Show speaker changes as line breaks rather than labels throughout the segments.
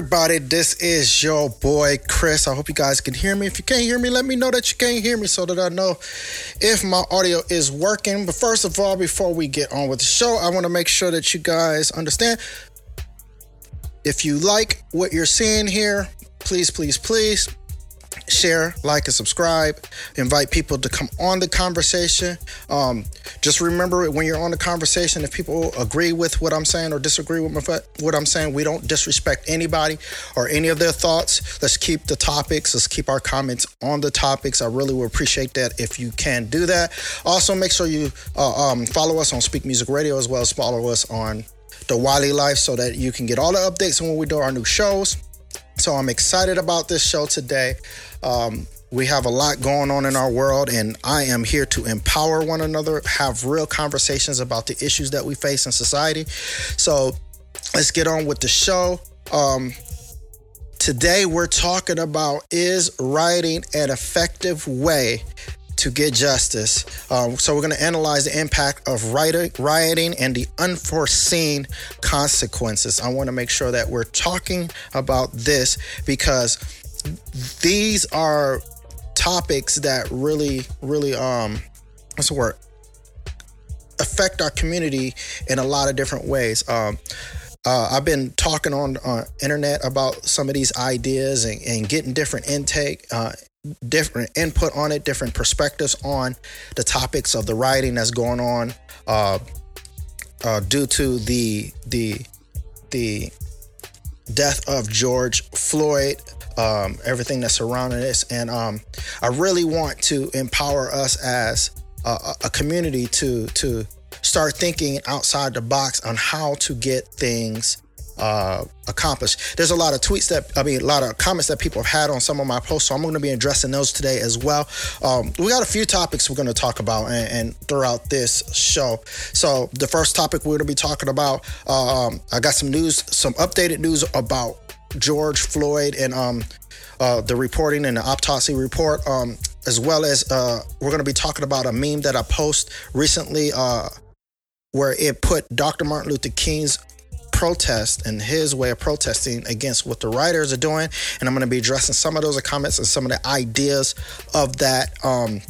Everybody? This is your boy Chris. I hope you guys can hear me. If you can't hear me, let me know that you can't hear me so that I know if my audio is working. But first of all, before we get on with the show, I want to make sure that you guys understand. If you like what you're seeing here, please, please, please share, like, and subscribe. Invite people to come on the conversation. Um, just remember when you're on the conversation, if people agree with what I'm saying or disagree with what I'm saying, we don't disrespect anybody or any of their thoughts. Let's keep the topics, let's keep our comments on the topics. I really would appreciate that if you can do that. Also, make sure you uh, um, follow us on Speak Music Radio as well as follow us on the Wiley Life so that you can get all the updates when we do our new shows. So I'm excited about this show today. Um, we have a lot going on in our world, and I am here to empower one another, have real conversations about the issues that we face in society. So let's get on with the show. Um, today, we're talking about is writing an effective way to get justice. Um, so we're going to analyze the impact of rioting and the unforeseen consequences. I want to make sure that we're talking about this because these are topics that really, really, um, what's the word? Affect our community in a lot of different ways. Um, uh, I've been talking on uh, internet about some of these ideas and, and getting different intake, uh, different input on it, different perspectives on the topics of the writing that's going on uh, uh, due to the the the death of George Floyd. Um, everything that's surrounding us. and um, I really want to empower us as a, a community to to start thinking outside the box on how to get things uh, accomplished. There's a lot of tweets that I mean, a lot of comments that people have had on some of my posts, so I'm going to be addressing those today as well. Um, we got a few topics we're going to talk about and, and, throughout this show. So the first topic we're going to be talking about, um, I got some news, some updated news about George Floyd and um, uh, the reporting and the autopsy report. Um, as well as uh, we're going to be talking about a meme that I post recently uh, where it put Dr. Martin Luther King's protest and his way of protesting against what the writers are doing. And I'm going to be addressing some of those comments and some of the ideas of that. Um,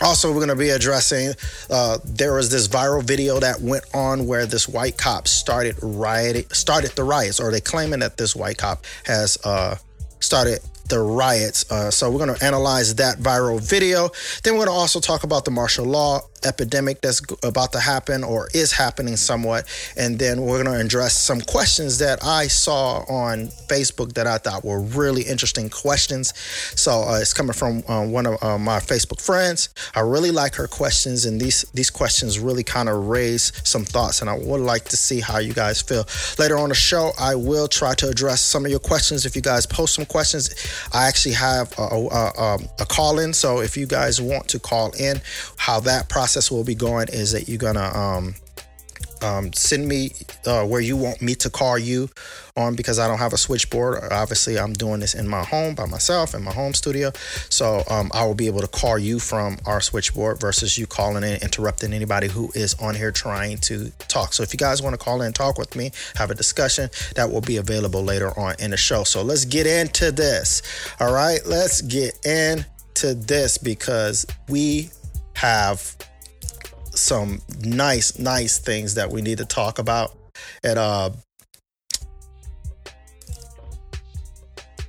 also, we're going to be addressing uh, there was this viral video that went on where this white cop started rioting, started the riots, or they claiming that this white cop has uh, started the riots. Uh, so we're going to analyze that viral video. Then we're going to also talk about the martial law epidemic that's about to happen or is happening somewhat. And then we're going to address some questions that I saw on Facebook that I thought were really interesting questions. So uh, it's coming from uh, one of uh, my Facebook friends. I really like her questions, and these these questions really kind of raise some thoughts. And I would like to see how you guys feel later on the show. I will try to address some of your questions. If you guys post some questions, I actually have a, a, a, a call in. So if you guys want to call in, how that process process will be going is that you're gonna um, um, send me uh, where you want me to call you on because I don't have a switchboard. Obviously, I'm doing this in my home by myself in my home studio. So um, I will be able to call you from our switchboard versus you calling in, interrupting anybody who is on here trying to talk. So if you guys want to call in and talk with me, have a discussion, that will be available later on in the show. So let's get into this. All right, let's get into this because we have some nice, nice things that we need to talk about. And uh,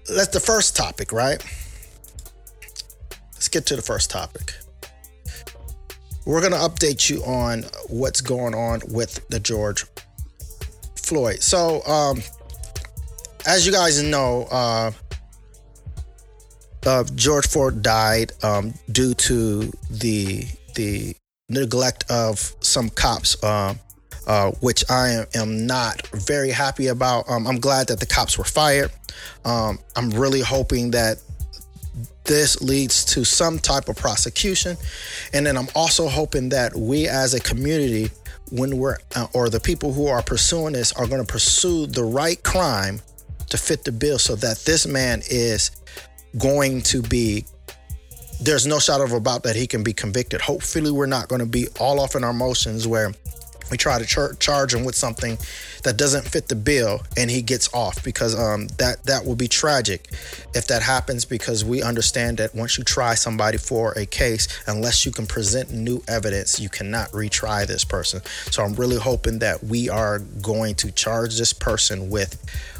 let's the first topic, right? Let's get to the first topic. We're gonna update you on what's going on with the George Floyd. So, um, as you guys know, uh, uh, George Floyd died um, due to the the neglect of some cops, uh, uh, which I am, am, not very happy about. Um, I'm glad that the cops were fired. Um, I'm really hoping that this leads to some type of prosecution. And then I'm also hoping that we as a community, when we're, uh, or the people who are pursuing this, are going to pursue the right crime to fit the bill so that this man is going to be there's no shadow of a doubt that he can be convicted. Hopefully, we're not going to be all off in our motions where we try to char- charge him with something that doesn't fit the bill and he gets off because um, that that will be tragic if that happens because we understand that once you try somebody for a case unless you can present new evidence you cannot retry this person so i'm really hoping that we are going to charge this person with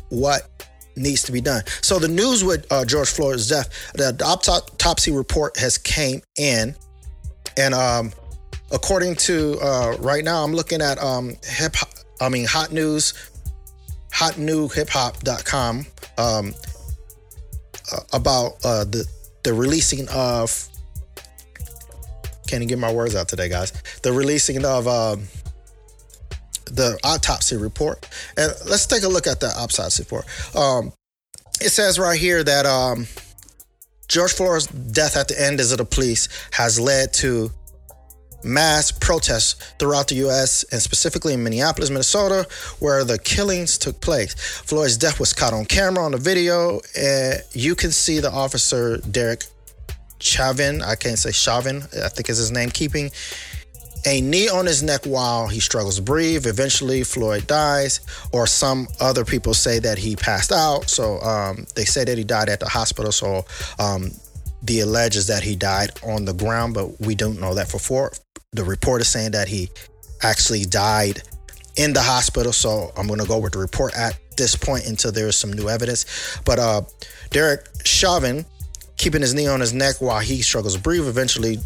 what needs to be done so the news with uh, george floyd's death the autopsy report has came in and um, according to uh, right now, I'm looking at um, hip. I mean, hot news, hotnewhiphop.com um, about uh, the the releasing of. Can't even get my words out today, guys. The releasing of um, the autopsy report, and let's take a look at that autopsy report. Um, it says right here that um, George Floyd's death at the end of the police has led to mass protests throughout the U.S. and specifically in Minneapolis, Minnesota, where the killings took place. Floyd's death was caught on camera on the video, and you can see the officer Derek Chauvin, I can't say Chauvin, I think is his name, keeping a knee on his neck while he struggles to breathe. Eventually, Floyd dies, or some other people say that he passed out. So um, they say that he died at the hospital. So um, the alleges that he died on the ground, but we don't know that for, sure. the report is saying that he actually died in the hospital. So I'm going to go with the report at this point until there is some new evidence. But uh, Derek Chauvin, keeping his knee on his neck while he struggles to breathe, eventually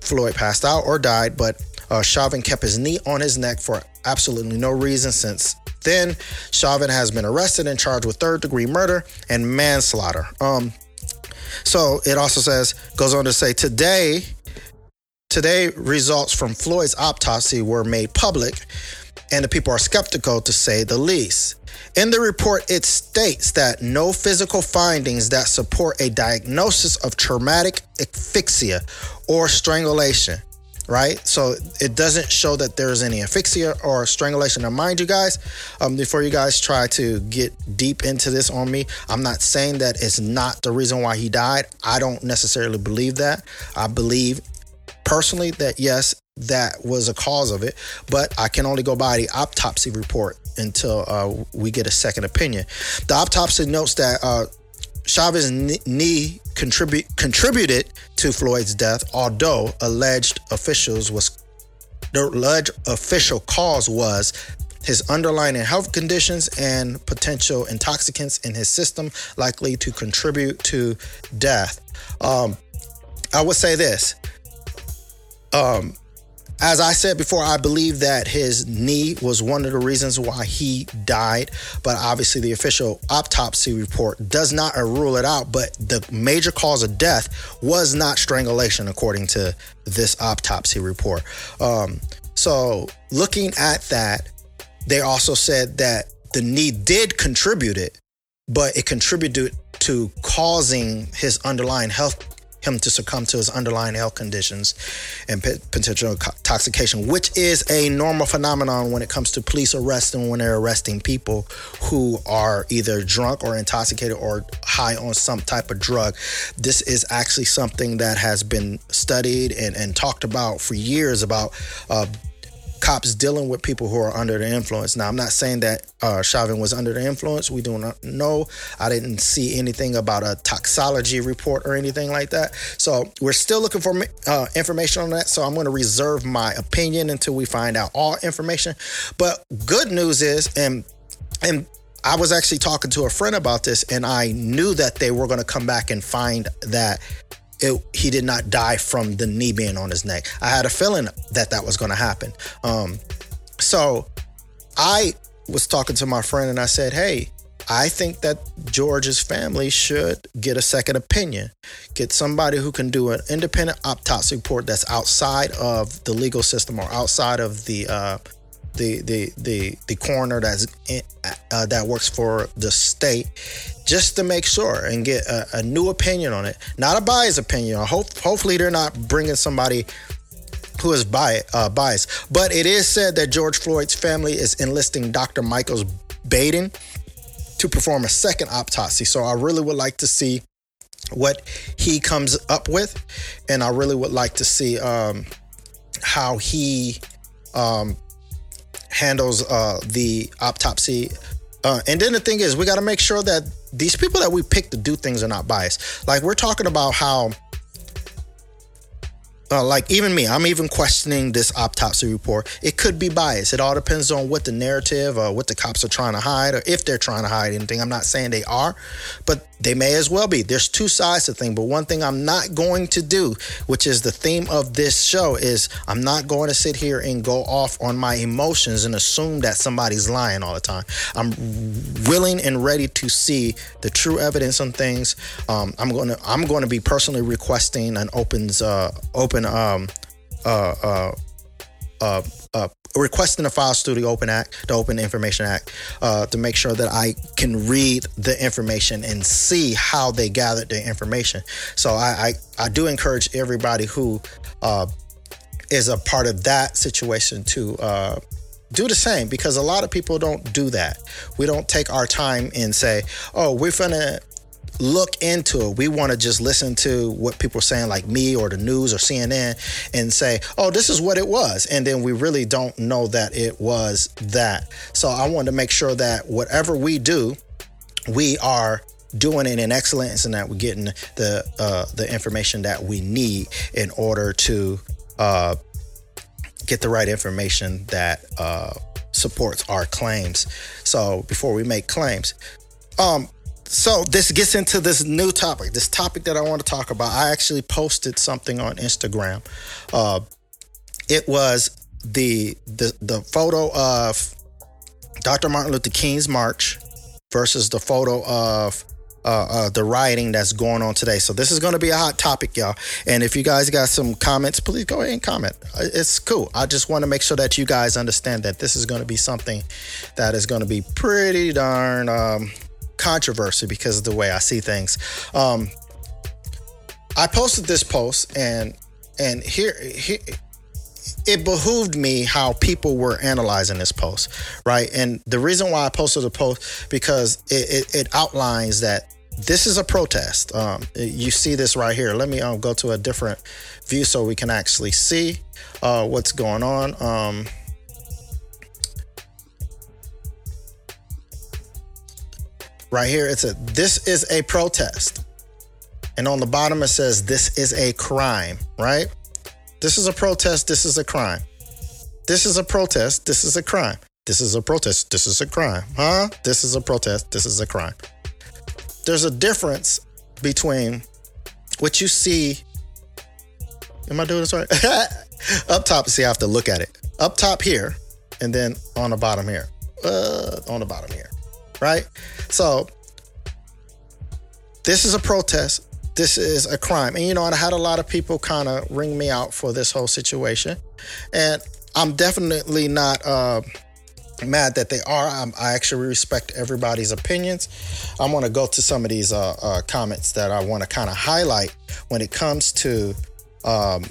Floyd passed out or died. But uh, Chauvin kept his knee on his neck for absolutely no reason since then. Chauvin has been arrested and charged with third degree murder and manslaughter. Um, so it also says, goes on to say, today, Today, results from Floyd's autopsy were made public, and the people are skeptical to say the least. In the report, it states that no physical findings that support a diagnosis of traumatic asphyxia or strangulation, right? So it doesn't show that there's any asphyxia or strangulation. Now, mind you guys, um, before you guys try to get deep into this on me, I'm not saying that it's not the reason why he died. I don't necessarily believe that. I believe personally that yes, that was a cause of it, but I can only go by the autopsy report until uh, we get a second opinion. The autopsy notes that uh, Chauvin's knee contribute, contributed to Floyd's death, although alleged officials was the alleged official cause was his underlying health conditions and potential intoxicants in his system likely to contribute to death. Um, I would say this um, as I said before, I believe that his knee was one of the reasons why he died. But obviously, the official autopsy report does not rule it out. But the major cause of death was not strangulation, according to this autopsy report. Um, so, looking at that, they also said that the knee did contribute it, but it contributed to causing his underlying health him to succumb to his underlying health conditions and potential intoxication, which is a normal phenomenon when it comes to police arrests and when they're arresting people who are either drunk or intoxicated or high on some type of drug. This is actually something that has been studied and, and talked about for years about uh, cops dealing with people who are under the influence. Now, I'm not saying that uh, Chauvin was under the influence. We do not know. I didn't see anything about a toxology report or anything like that. So we're still looking for uh, information on that. So I'm going to reserve my opinion until we find out all information. But good news is, and and I was actually talking to a friend about this, and I knew that they were going to come back and find that it, he did not die from the knee being on his neck. I had a feeling that that was going to happen. Um, so I was talking to my friend and I said, Hey, I think that George's family should get a second opinion, get somebody who can do an independent autopsy report that's outside of the legal system or outside of the uh, the the the the coroner that's in, uh, that works for the state just to make sure and get a, a new opinion on it. Not a biased opinion. Hope hopefully they're not bringing somebody who is biased, uh, biased. But it is said that George Floyd's family is enlisting Dr. Michaels Baden to perform a second autopsy. So I really would like to see what he comes up with and I really would like to see um, how he um, handles uh, the autopsy. Uh, and then the thing is, we got to make sure that these people that we pick to do things are not biased. Like we're talking about how uh, like even me, I'm even questioning this autopsy report. It could be biased. It all depends on what the narrative or what the cops are trying to hide, or if they're trying to hide anything. I'm not saying they are, but they may as well be. There's two sides to the thing. But one thing I'm not going to do, which is the theme of this show, is I'm not going to sit here and go off on my emotions and assume that somebody's lying all the time. I'm willing and ready to see the true evidence on things. Um, I'm going to I'm going to be personally requesting an opens uh, open open um uh uh uh, uh, requesting a file studio open act the open information act uh, to make sure that i can read the information and see how they gathered the information so i i, I do encourage everybody who uh, is a part of that situation to uh, do the same because a lot of people don't do that. We don't take our time and say, "Oh, we're gonna look into it. We want to just listen to what people are saying, like me or the news or CNN, and say, oh, this is what it was. And then we really don't know that it was that. So I want to make sure that whatever we do, we are doing it in excellence and that we're getting the uh, the information that we need in order to uh, get the right information that uh, supports our claims. So before we make claims, um, so this gets into this new topic, this topic that I want to talk about. I actually posted something on Instagram. Uh, it was the the the photo of Dr. Martin Luther King's march versus the photo of uh, uh, the rioting that's going on today. So this is going to be a hot topic, y'all. And if you guys got some comments, please go ahead and comment. Uh, it's cool. I just want to make sure that you guys understand that this is going to be something that is going to be pretty darn um, controversy because of the way I see things. Um, I posted this post and and here, here it behooved me how people were analyzing this post, right? And the reason why I posted the post because it, it, it outlines that this is a protest. Um, you see this right here. Let me um, go to a different view so we can actually see uh, what's going on. Um, right here it says this is a protest and on the bottom it says this is a crime right this is a protest this is a crime this is a protest this is a crime this is a protest this is a crime huh this is a protest this is a crime there's a difference between what you see am i doing this right up top see i have to look at it up top here and then on the bottom here uh, on the bottom here right? So this is a protest. This is a crime. And you know, I had a lot of people kind of ring me out for this whole situation. And I'm definitely not uh, mad that they are. I'm, i actually respect everybody's opinions. I want to go to some of these uh, uh, comments that I want to kind of highlight when it comes to um,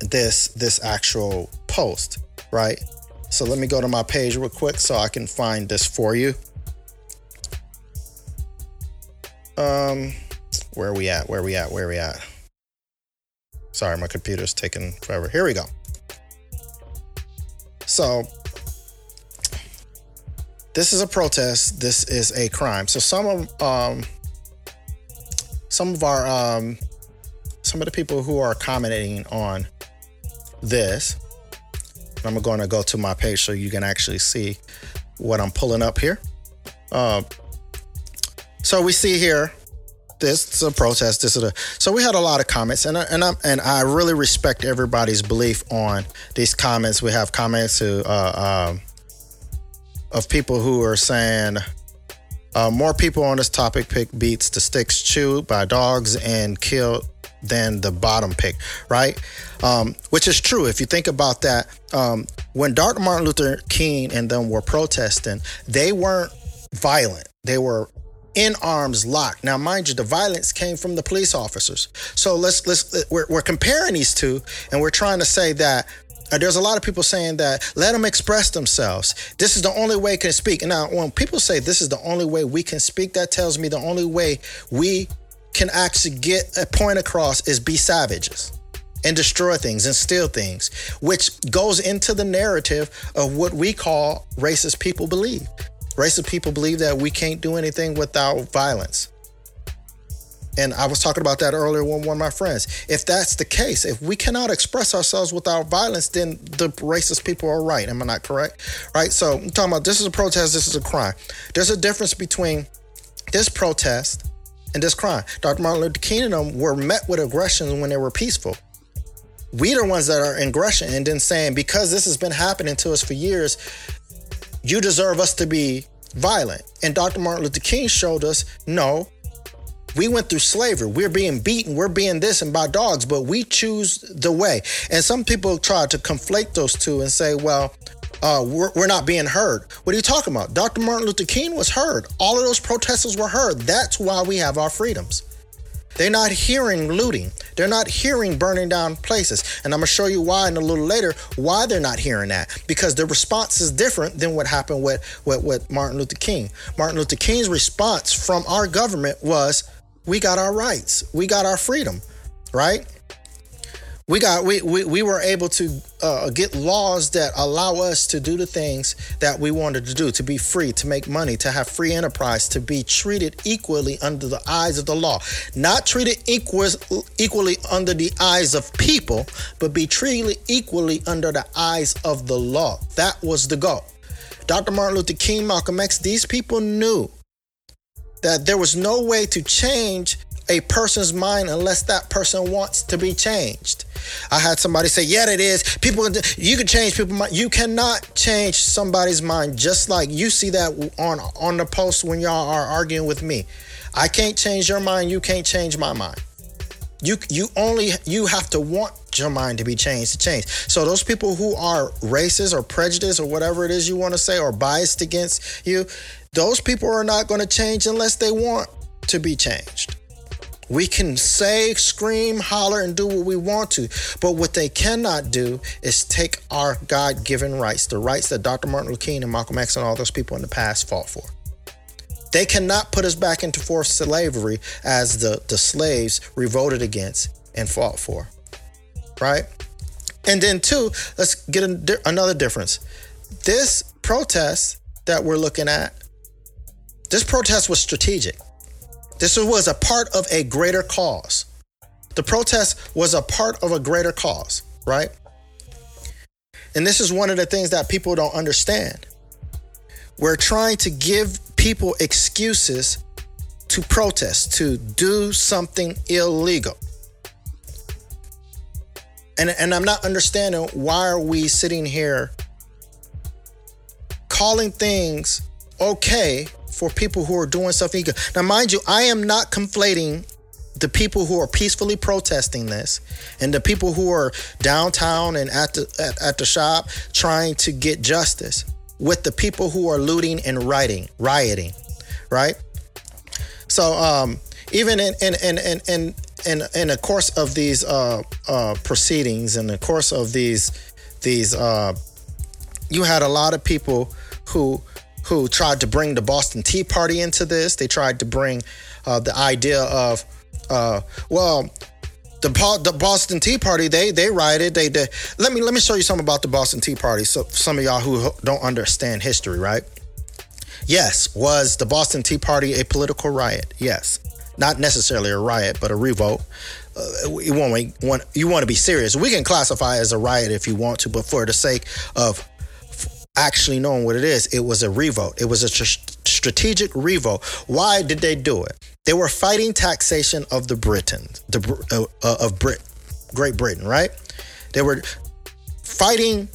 this this actual post, right? So let me go to my page real quick so I can find this for you. Um, where are we at? Where are we at? Where are we at? Sorry, my computer's taking forever. Here we go. So, this is a protest. This is a crime. So some of um, some of our um, some of the people who are commenting on this, I'm going to go to my page so you can actually see what I'm pulling up here. Uh, so we see here, this is a protest. This is a so we had a lot of comments, and and I, and I really respect everybody's belief on these comments. We have comments who, uh, um, of people who are saying uh, more people on this topic pick beats the sticks chewed by dogs and killed than the bottom pick, right? Um, which is true. If you think about that, um, when Dr. Martin Luther King and them were protesting, they weren't violent. They were in arms locked. Now, mind you, the violence came from the police officers. So let's let's we're, we're comparing these two, and we're trying to say that uh, there's a lot of people saying that let them express themselves. This is the only way can speak. Now, when people say this is the only way we can speak, that tells me the only way we can actually get a point across is be savages. and destroy things and steal things, which goes into the narrative of what we call racist people believe. Racist people believe that we can't do anything without violence. And I was talking about that earlier with one of my friends. If that's the case, if we cannot express ourselves without violence, then the racist people are right. Am I not correct? Right? So I'm talking about this is a protest, this is a crime. There's a difference between this protest and this crime. Dr. Martin Luther King and them were met with aggression when they were peaceful. We the ones that are aggression and then saying, because this has been happening to us for years, you deserve us to be violent. And Dr. Martin Luther King showed us, no, we went through slavery. We're being beaten. We're being this and by dogs, but we choose the way. And some people try to conflate those two and say, well, uh, we're, we're not being heard. What are you talking about? Dr. Martin Luther King was heard. All of those protesters were heard. That's why we have our freedoms. They're not hearing looting. They're not hearing burning down places. And I'm going to show you why in a little later why they're not hearing that. Because the response is different than what happened with, with, with Martin Luther King. Martin Luther King's response from our government was we got our rights, we got our freedom, right? We got we we, we were able to uh, get laws that allow us to do the things that we wanted to do to be free to make money to have free enterprise to be treated equally under the eyes of the law. Not treated equally under the eyes of people but be treated equally under the eyes of the law. That was the goal. Dr martin luther king malcolm x these people knew that there was no way to change a person's mind unless that person wants to be changed. I had somebody say, "Yeah, it is. People, you can change people's mind. You cannot change somebody's mind. Just like you see that on on the post when y'all are arguing with me. I can't change your mind. You can't change my mind. You you only you have to want your mind to be changed to change. So those people who are racist or prejudiced or whatever it is you want to say or biased against you, those people are not going to change unless they want to be changed. We can say, scream, holler, and do what we want to. But what they cannot do is take our God given rights, the rights that Dr. Martin Luther King and Malcolm X and all those people in the past fought for. They cannot put us back into forced slavery as the, the slaves revolted against and fought for. Right? And then, two, let's get another difference. This protest that we're looking at, this protest was strategic. This was a part of a greater cause. The protest was a part of a greater cause, right? And this is one of the things that people don't understand. We're trying to give people excuses to protest, to do something illegal. And, and I'm not understanding why are we sitting here calling things okay for people who are doing something. Now, mind you, I am not conflating the people who are peacefully protesting this and the people who are downtown and at the at, at the shop trying to get justice with the people who are looting and rioting, rioting, right? So um, even in in in in in in, in the course of these uh, uh, proceedings, in the course of these these, uh, you had a lot of people who who tried to bring the Boston Tea Party into this. They tried to bring uh, the idea of, uh, well, the, the Boston Tea Party they they rioted. They, they let me let me show you something about the Boston Tea Party. So some of y'all who don't understand history, right? Yes, was the Boston Tea Party a political riot? Yes, not necessarily a riot, but a revolt. Uh, you want, you want to be serious. We can classify as a riot if you want to, but for the sake of actually knowing what it is, it was a revolt. It was a tr- strategic revolt. Why did they do it? They were fighting taxation of the Britons, the uh, uh, of Brit, Great Britain, right? They were fighting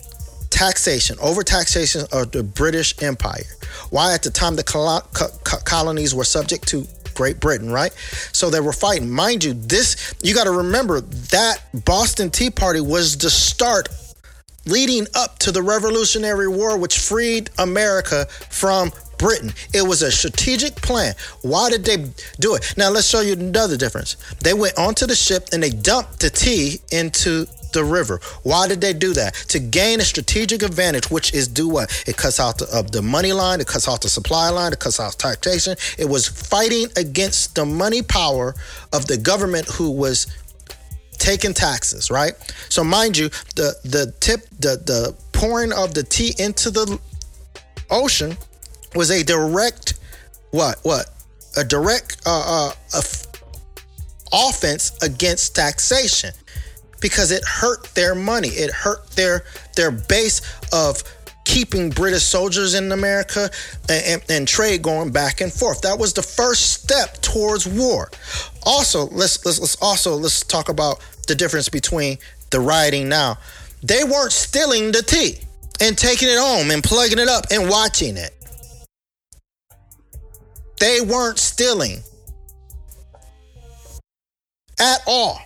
taxation, over taxation of the British Empire. Why at the time the col- co- colonies were subject to Great Britain, right? So they were fighting. Mind you, this, you got to remember that Boston Tea Party was the start leading up to the Revolutionary War, which freed America from Britain. It was a strategic plan. Why did they do it? Now, let's show you another difference. They went onto the ship and they dumped the tea into the river. Why did they do that? To gain a strategic advantage, which is do what? It cuts out the, uh, the money line, it cuts out the supply line, it cuts out taxation. It was fighting against the money power of the government who was taking taxes, right? So mind you, the the tip the the pouring of the tea into the ocean was a direct what what a direct uh, uh, offense against taxation because it hurt their money. It hurt their their base of keeping British soldiers in America and, and, and, trade going back and forth. That was the first step towards war. Also, let's let's let's also let's talk about the difference between the rioting now. They weren't stealing the tea and taking it home and plugging it up and watching it. They weren't stealing at all.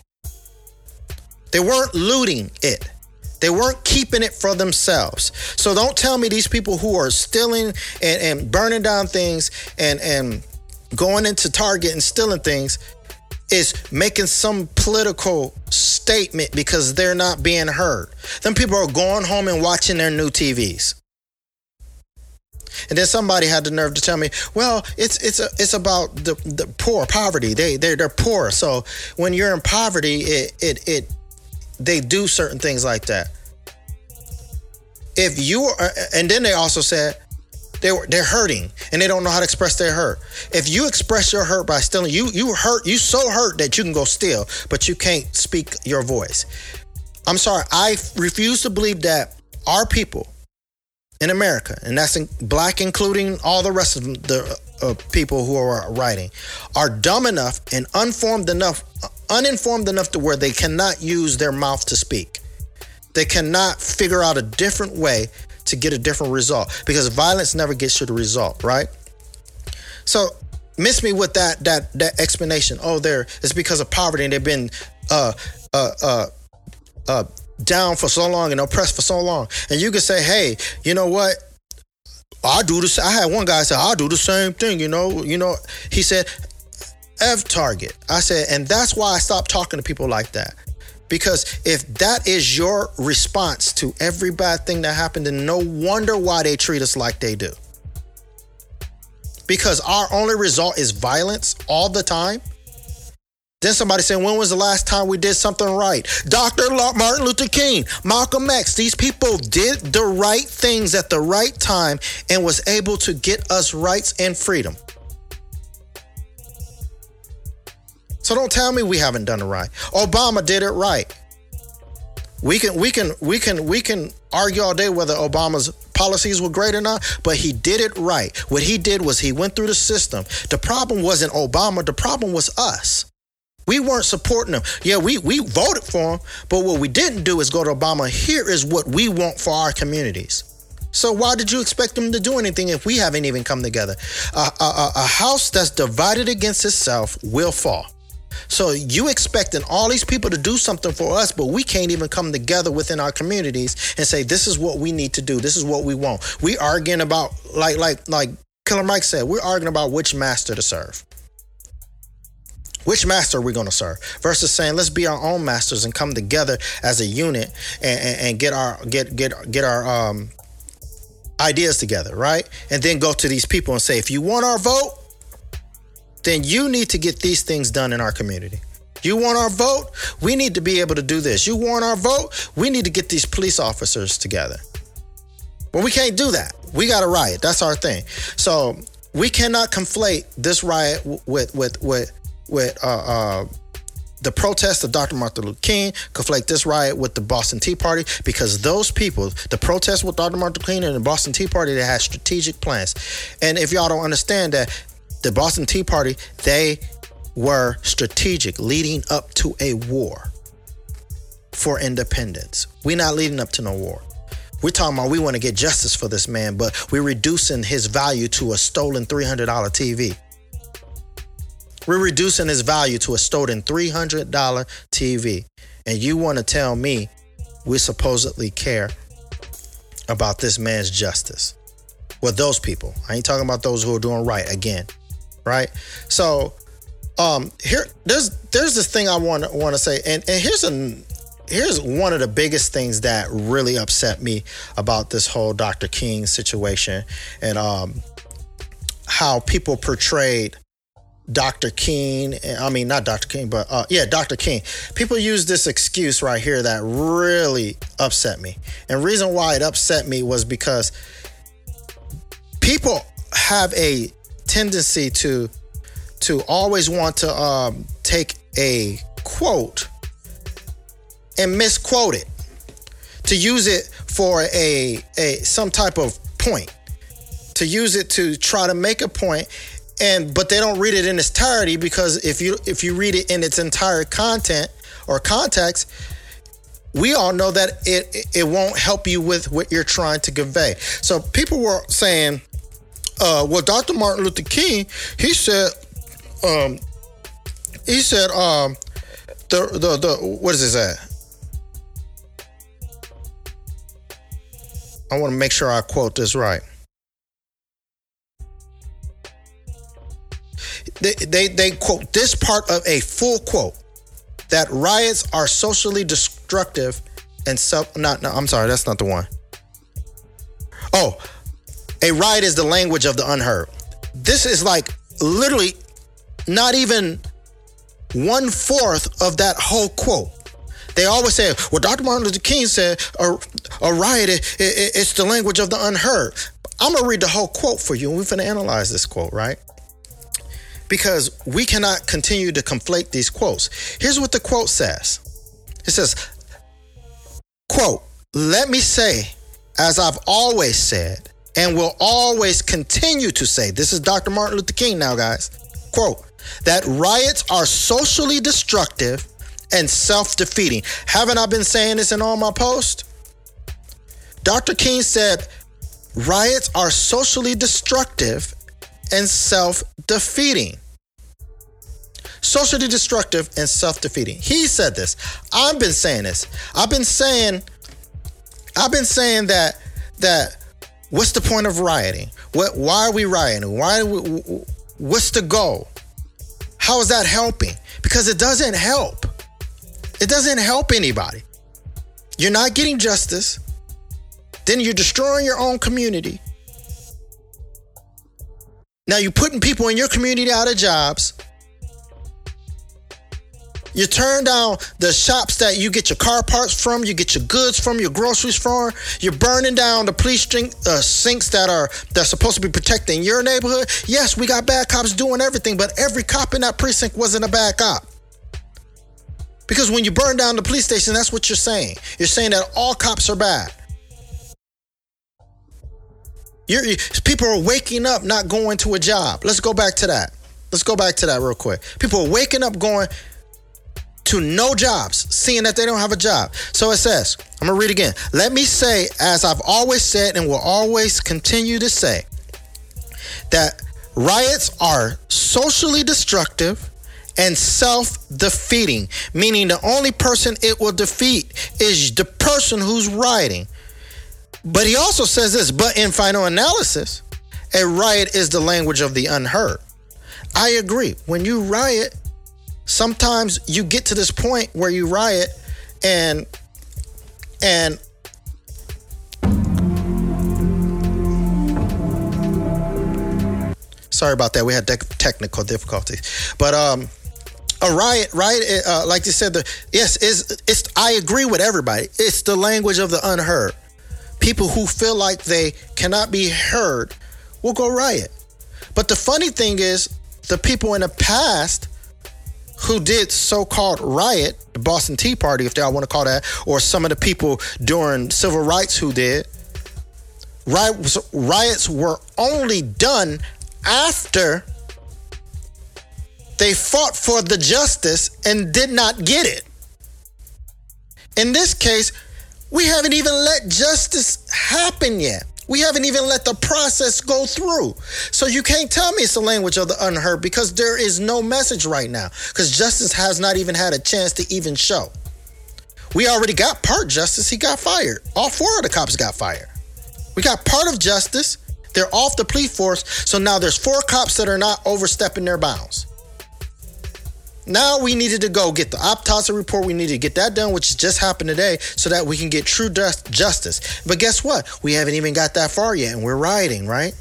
They weren't looting it. They weren't keeping it for themselves. So don't tell me these people who are stealing and, and burning down things and, and going into Target and stealing things is making some political statement because they're not being heard. Then people are going home and watching their new TVs. And then somebody had the nerve to tell me, "Well, it's it's a, it's about the, the poor, poverty. They they they're poor. So when you're in poverty, it it it they do certain things like that. If you are, and then they also said they were they're hurting and they don't know how to express their hurt. If you express your hurt by stealing, you you hurt you so hurt that you can go steal, but you can't speak your voice. I'm sorry, I refuse to believe that our people in America, and that's in, black, including all the rest of the uh, people who are writing, are dumb enough and unformed enough uninformed enough to where they cannot use their mouth to speak. They cannot figure out a different way to get a different result because violence never gets you the result, right? So miss me with that that that explanation. Oh, there it's because of poverty and they've been uh uh uh uh down for so long and oppressed for so long. And you can say, hey, you know what? I do this. I had one guy say, I do the same thing. You know, you know. He said, F Target. I said, and that's why I stopped talking to people like that. Because if that is your response to every bad thing that happened, then no wonder why they treat us like they do. Because our only result is violence all the time. Then somebody said, When was the last time we did something right? Dr. Martin Luther King, Malcolm X, these people did the right things at the right time and was able to get us rights and freedom. So don't tell me we haven't done it right. Obama did it right. We can we can we can we can argue all day whether Obama's policies were great or not, but he did it right. What he did was he went through the system. The problem wasn't Obama, the problem was us. We weren't supporting him. Yeah, we we voted for him, but what we didn't do is go to Obama. Here is what we want for our communities. So why did you expect him to do anything if we haven't even come together? A, a, a house that's divided against itself will fall. So you expecting all these people to do something for us, but we can't even come together within our communities and say this is what we need to do. This is what we want. We arguing about like like like Killer Mike said. We're arguing about which master to serve. Which master are we going to serve? Versus saying let's be our own masters and come together as a unit and, and, and get our get get get our um, ideas together, right? And then go to these people and say, if you want our vote, then you need to get these things done in our community. You want our vote? We need to be able to do this. You want our vote? We need to get these police officers together. But we can't do that. We got to riot. That's our thing. So we cannot conflate this riot with with with with uh, uh, the protest of Dr. Martin Luther King, conflate this riot with the Boston Tea Party because those people, the protest with Dr. Martin Luther King and the Boston Tea Party, they had strategic plans. And if y'all don't understand that, the Boston Tea Party, they were strategic leading up to a war for independence. We're not leading up to no war. We're talking about we want to get justice for this man, but we're reducing his value to a stolen $300 TV. We're reducing his value to a stolen $300 TV. And you want to tell me we supposedly care about this man's justice? Well, those people. I ain't talking about those who are doing right again right? So um here there's there's this thing I want want to say and and here's a here's one of the biggest things that really upset me about this whole Dr. King situation and um how people portrayed Dr. King, I mean, not Dr. King, but uh, yeah, Dr. King. People use this excuse right here that really upset me. And reason why it upset me was because people have a tendency to to always want to um, take a quote and misquote it to use it for a, a some type of point to use it to try to make a point and but they don't read it in its entirety because if you if you read it in its entire content or context we all know that it it won't help you with what you're trying to convey. So people were saying uh, well dr martin luther king he said um, he said um, the the the what is this at I want to make sure I quote this right. They, they, they quote this part of a full quote that riots are socially destructive and self not no I'm sorry that's not the one. Oh, a riot is the language of the unheard. This is like literally not even one fourth of that whole quote. They always say, well, Dr. Martin Luther King said a, a riot, it, it, it's the language of the unheard. I'm going to read the whole quote for you, and we're going to analyze this quote, right? Because we cannot continue to conflate these quotes. Here's what the quote says it says, quote, let me say, as I've always said, and will always continue to say, this is Dr. Martin Luther King now, guys, quote, that riots are socially destructive and self defeating. Haven't I been saying this in all my posts? Dr. King said riots are socially destructive and self defeating. Socially destructive and self defeating. He said this. I've been saying this. I've been saying, I've been saying that that what's the point of rioting? What? Why are we rioting? Why? What's the goal? How is that helping? Because it doesn't help. It doesn't help anybody. You're not getting justice. Then you're destroying your own community. Now you're putting people in your community out of jobs. You turn down the shops that you get your car parts from, you get your goods from, your groceries from. You're burning down the police string, uh, sinks that are that's supposed to be protecting your neighborhood. Yes, we got bad cops doing everything, but every cop in that precinct wasn't a bad cop. Because when you burn down the police station, that's what you're saying. You're saying that all cops are bad. You're, you, people are waking up not going to a job. Let's go back to that. Let's go back to that real quick. People are waking up going to no jobs, seeing that they don't have a job. So it says, I'm gonna read again. Let me say, as I've always said and will always continue to say, that riots are socially destructive and self defeating, meaning the only person it will defeat is the person who's rioting. But he also says this, but in final analysis, a riot is the language of the unheard. I agree. When you riot, sometimes you get to this point where you riot and and sorry about that we had technical difficulties but um a riot, riot, uh, like you said, the, yes, is it's. I agree with everybody. It's the language of the unheard. People who feel like they cannot be heard will go riot. But the funny thing is, the people in the past who did so-called riot, the Boston Tea Party, if they all want to call that, or some of the people during civil rights who did, riots, riots were only done after they fought for the justice and did not get it. In this case, we haven't even let justice happen yet. We haven't even let the process go through. So you can't tell me it's the language of the unheard because there is no message right now because justice has not even had a chance to even show. We already got part justice. He got fired. All four of the cops got fired. We got part of justice. They're off the police force. So now there's four cops that are not overstepping their bounds. Now we needed to go get the autopsy report. We needed to get that done, which just happened today, so that we can get true justice. But guess what? We haven't even got that far yet, and we're riding, right?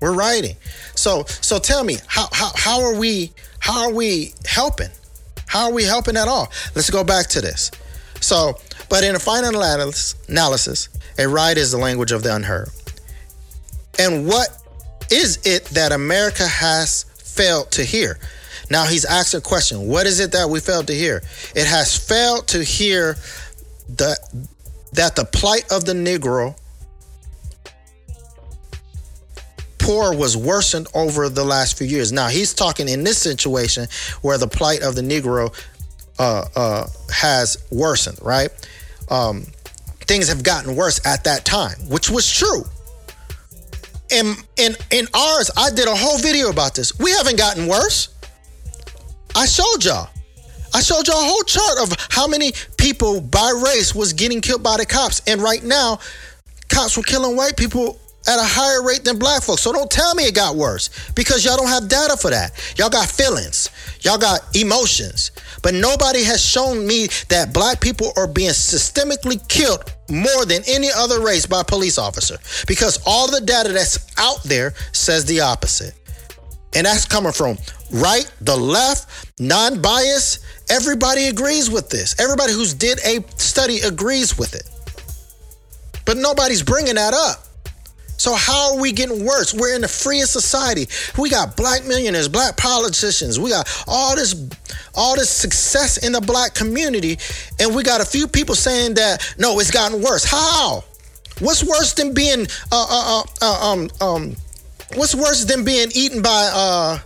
We're rioting. So so tell me, how how how are we how are we helping? How are we helping at all? Let's go back to this. So, but in a final analysis, a riot is the language of the unheard. And what is it that America has failed to hear? Now he's asked a question. What is it that we failed to hear? It has failed to hear the that the plight of the Negro poor was worsened over the last few years. Now he's talking in this situation where the plight of the Negro uh, uh, has worsened, right? Um, things have gotten worse at that time, which was true. In, in in ours, I did a whole video about this. We haven't gotten worse. I showed y'all. I showed y'all a whole chart of how many people by race was getting killed by the cops. And right now, cops were killing white people at a higher rate than black folks. So don't tell me it got worse because y'all don't have data for that. Y'all got feelings, y'all got emotions. But nobody has shown me that black people are being systemically killed more than any other race by police officer because all the data that's out there says the opposite. And that's coming from right, the left, non bias. Everybody agrees with this. Everybody who's did a study agrees with it. But nobody's bringing that up. So how are we getting worse? We're in the freest society. We got black millionaires, black politicians. We got all this, all this success in the black community, and we got a few people saying that no, it's gotten worse. How? What's worse than being uh, uh, uh, uh um um? What's worse than being eaten by uh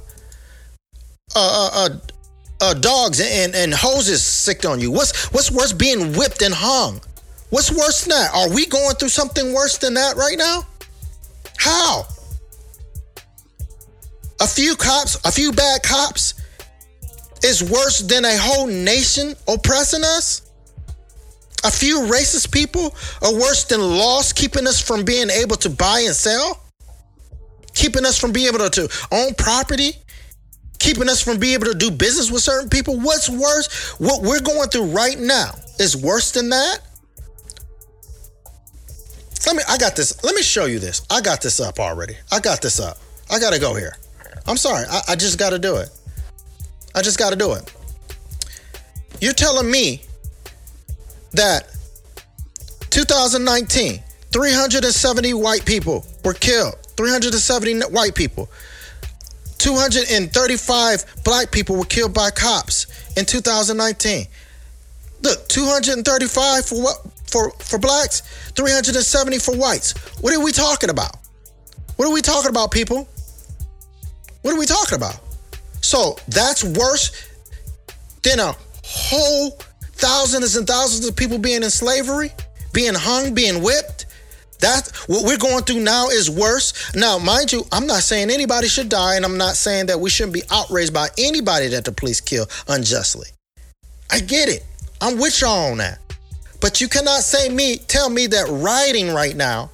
uh uh, uh, uh dogs and and hoses sicked on you? What's what's worse being whipped and hung? What's worse than that? Are we going through something worse than that right now? How? A few cops, a few bad cops is worse than a whole nation oppressing us? A few racist people are worse than laws keeping us from being able to buy and sell? Keeping us from being able to own property? Keeping us from being able to do business with certain people? What's worse? What we're going through right now is worse than that? Let me, I got this. Let me show you this. I got this up already. I got this up. I got to go here. I'm sorry. I, I just got to do it. I just got to do it. You're telling me that 2019, 370 white people were killed. 370 white people. 235 black people were killed by cops in 2019. Look, 235 for what? for, for blacks, 370 for whites. What are we talking about? What are we talking about, people? What are we talking about? So that's worse than a whole thousands and thousands of people being in slavery, being hung, being whipped. That what we're going through now is worse. Now, mind you, I'm not saying anybody should die, and I'm not saying that we shouldn't be outraged by anybody that the police kill unjustly. I get it. I'm with y'all on that. But you cannot say me, tell me that rioting right now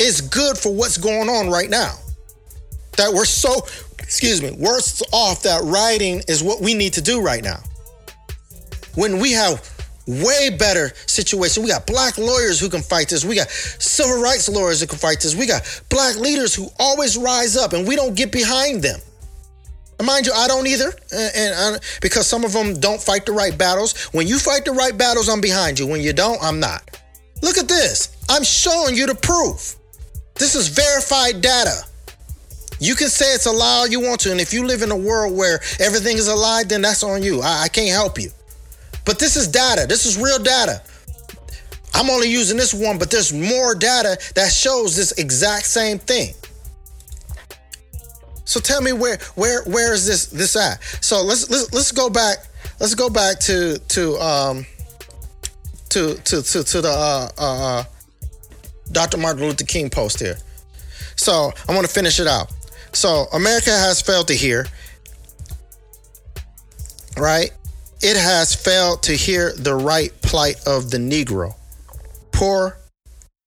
is good for what's going on right now. That we're so, excuse me, worse off that rioting is what we need to do right now. When we have way better situation. We got black lawyers who can fight this. We got civil rights lawyers who can fight this. We got black leaders who always rise up and we don't get behind them. Mind you, I don't either, and, and because some of them don't fight the right battles. When you fight the right battles, I'm behind you. When you don't, I'm not. Look at this. I'm showing you the proof. This is verified data. You can say it's a lie all you want to, and if you live in a world where everything is a lie, then that's on you. I, I can't help you. But this is data. This is real data. I'm only using this one, but there's more data that shows this exact same thing. So tell me where where where is this this at? So let's let's let's go back. Let's go back to to um to to to to the uh, uh, Dr. Martin Luther King post here. So I want to finish it out. So America has failed to hear, right? It has failed to hear the right plight of the Negro. Poor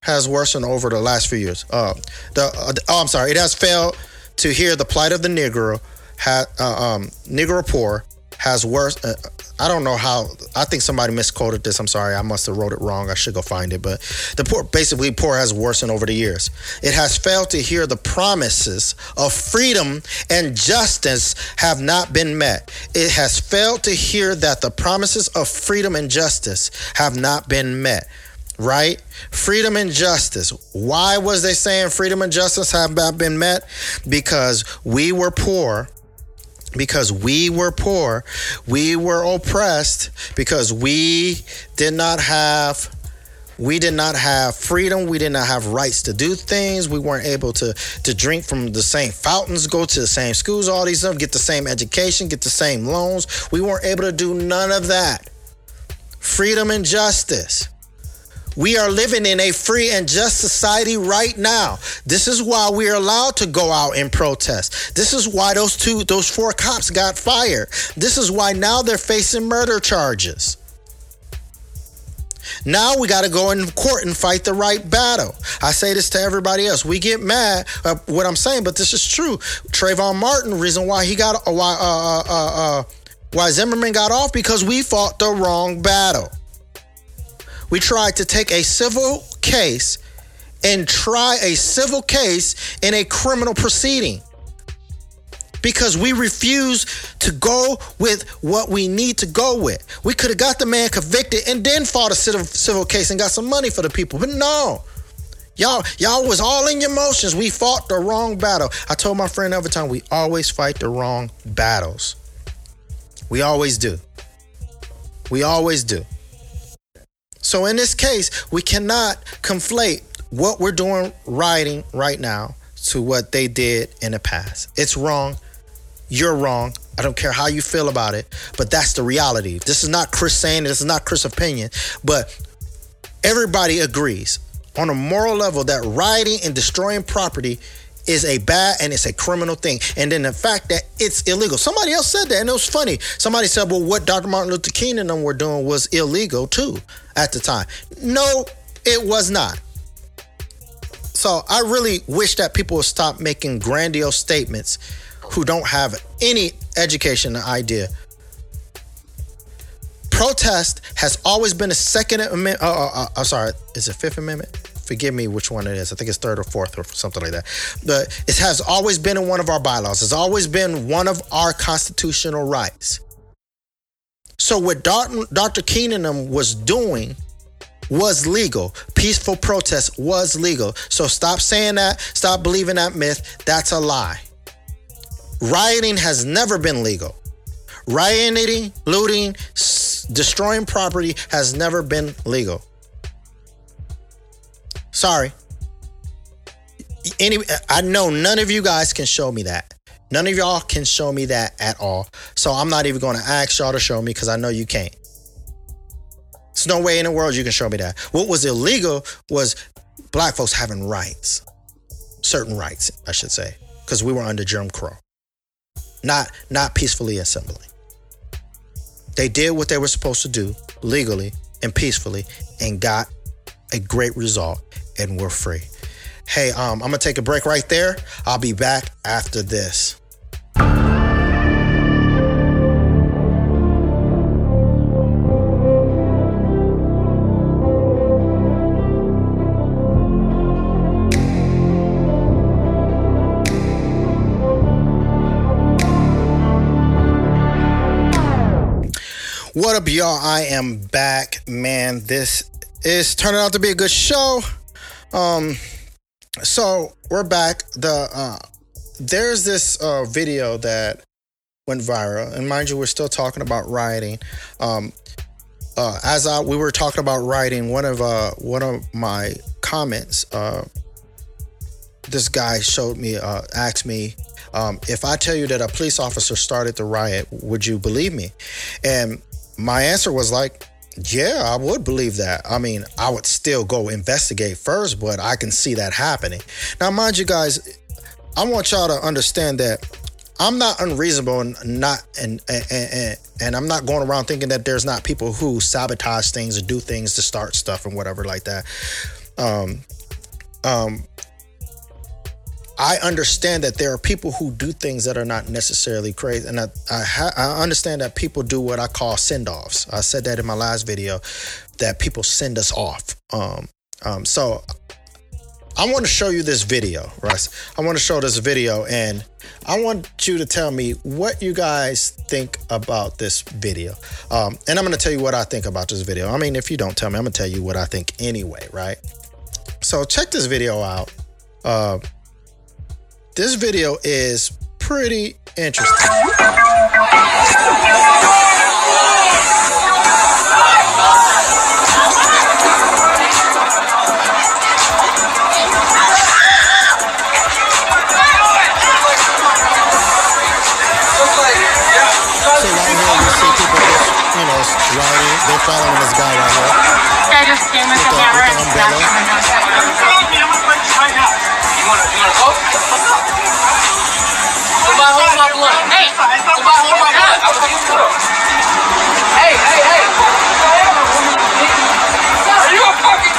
has worsened over the last few years. Uh, the uh, oh, I'm sorry. It has failed to hear the plight of the Negro, ha, uh, um, Negro poor, has worse. Uh, I don't know how. I think somebody misquoted this. I'm sorry. I must have wrote it wrong. I should go find it. But the poor, basically, poor has worsened over the years. It has failed to hear the promises of freedom and justice have not been met. It has failed to hear that the promises of freedom and justice have not been met right? Freedom and justice. Why was they saying freedom and justice have not been met? Because we were poor. Because we were poor, we were oppressed, because we did not have we did not have freedom. We did not have rights to do things. We weren't able to to drink from the same fountains, go to the same schools, all these stuff, get the same education, get the same loans. We weren't able to do none of that. Freedom and justice. We are living in a free and just society right now. This is why we are allowed to go out and protest. This is why those two, those four cops got fired. This is why now they're facing murder charges. Now we got to go in court and fight the right battle. I say this to everybody else. We get mad at what I'm saying, but this is true. Trayvon Martin, reason why he got uh, why uh, uh, uh, why Zimmerman got off because we fought the wrong battle we tried to take a civil case and try a civil case in a criminal proceeding because we refuse to go with what we need to go with. We could have got the man convicted and then fought a civil, case and got some money for the people, but no. Y'all, y'all was all in your motions. We fought the wrong battle. I told my friend every time we always fight the wrong battles. We always do. We always do. So in this case, we cannot conflate what we're doing writing right now to what they did in the past. It's wrong. You're wrong. I don't care how you feel about it, but that's the reality. This is not Chris saying, this is not Chris' opinion, but everybody agrees on a moral level that rioting and destroying property is a bad and it's a criminal thing. And then the fact that it's illegal. Somebody else said that, and it was funny. Somebody said, well, what Dr. Martin Luther King and them were doing was illegal too at the time. No, it was not. So I really wish that people would stop making grandiose statements who don't have any education or idea. Protest has always been a Second Amendment. Uh, uh, uh, I'm sorry, is it Fifth Amendment? forgive me which one it is. I think it's third or fourth or something like that. But it has always been in one of our bylaws. It's always been one of our constitutional rights. So what Dr. King was doing was legal. Peaceful protest was legal. So stop saying that. Stop believing that myth. That's a lie. Rioting has never been legal. Rioting, looting, destroying property has never been legal. Sorry. Any, I know none of you guys can show me that. None of y'all can show me that at all. So I'm not even going to ask y'all to show me because I know you can't. There's no way in the world you can show me that. What was illegal was black folks having rights, certain rights, I should say, because we were under Jim Crow, not not peacefully assembling. They did what they were supposed to do legally and peacefully, and got a great result and we're free. Hey, um, I'm gonna take a break right there. I'll be back after this. What up, y'all? I am back, man. This is turning out to be a good show. Um, so we're back. The uh, there's this uh, video that went viral, and mind you, we're still talking about rioting. Um, uh, as I, we were talking about writing, one of uh, one of my comments, uh, this guy showed me, uh, asked me, um, if I tell you that a police officer started the riot, would you believe me? And my answer was like, yeah, I would believe that. I mean, I would still go investigate first, but I can see that happening. Now, mind you guys, I want y'all to understand that I'm not unreasonable and not and and, and and I'm not going around thinking that there's not people who sabotage things or do things to start stuff and whatever like that. Um, um, I understand that there are people who do things that are not necessarily crazy, and I I, ha- I understand that people do what I call send offs. I said that in my last video that people send us off. Um, um, so I want to show you this video, Russ. I want to show this video, and I want you to tell me what you guys think about this video. Um, and I'm going to tell you what I think about this video. I mean, if you don't tell me, I'm going to tell you what I think anyway, right? So check this video out. Uh, this video is pretty interesting. So right here you see people you know, riding. They're following this guy right here.
I just came with
With
the
the-
camera
with the
and
umbrella.
You wanna, you wanna go? Hey, hey, hey. Are you a fucking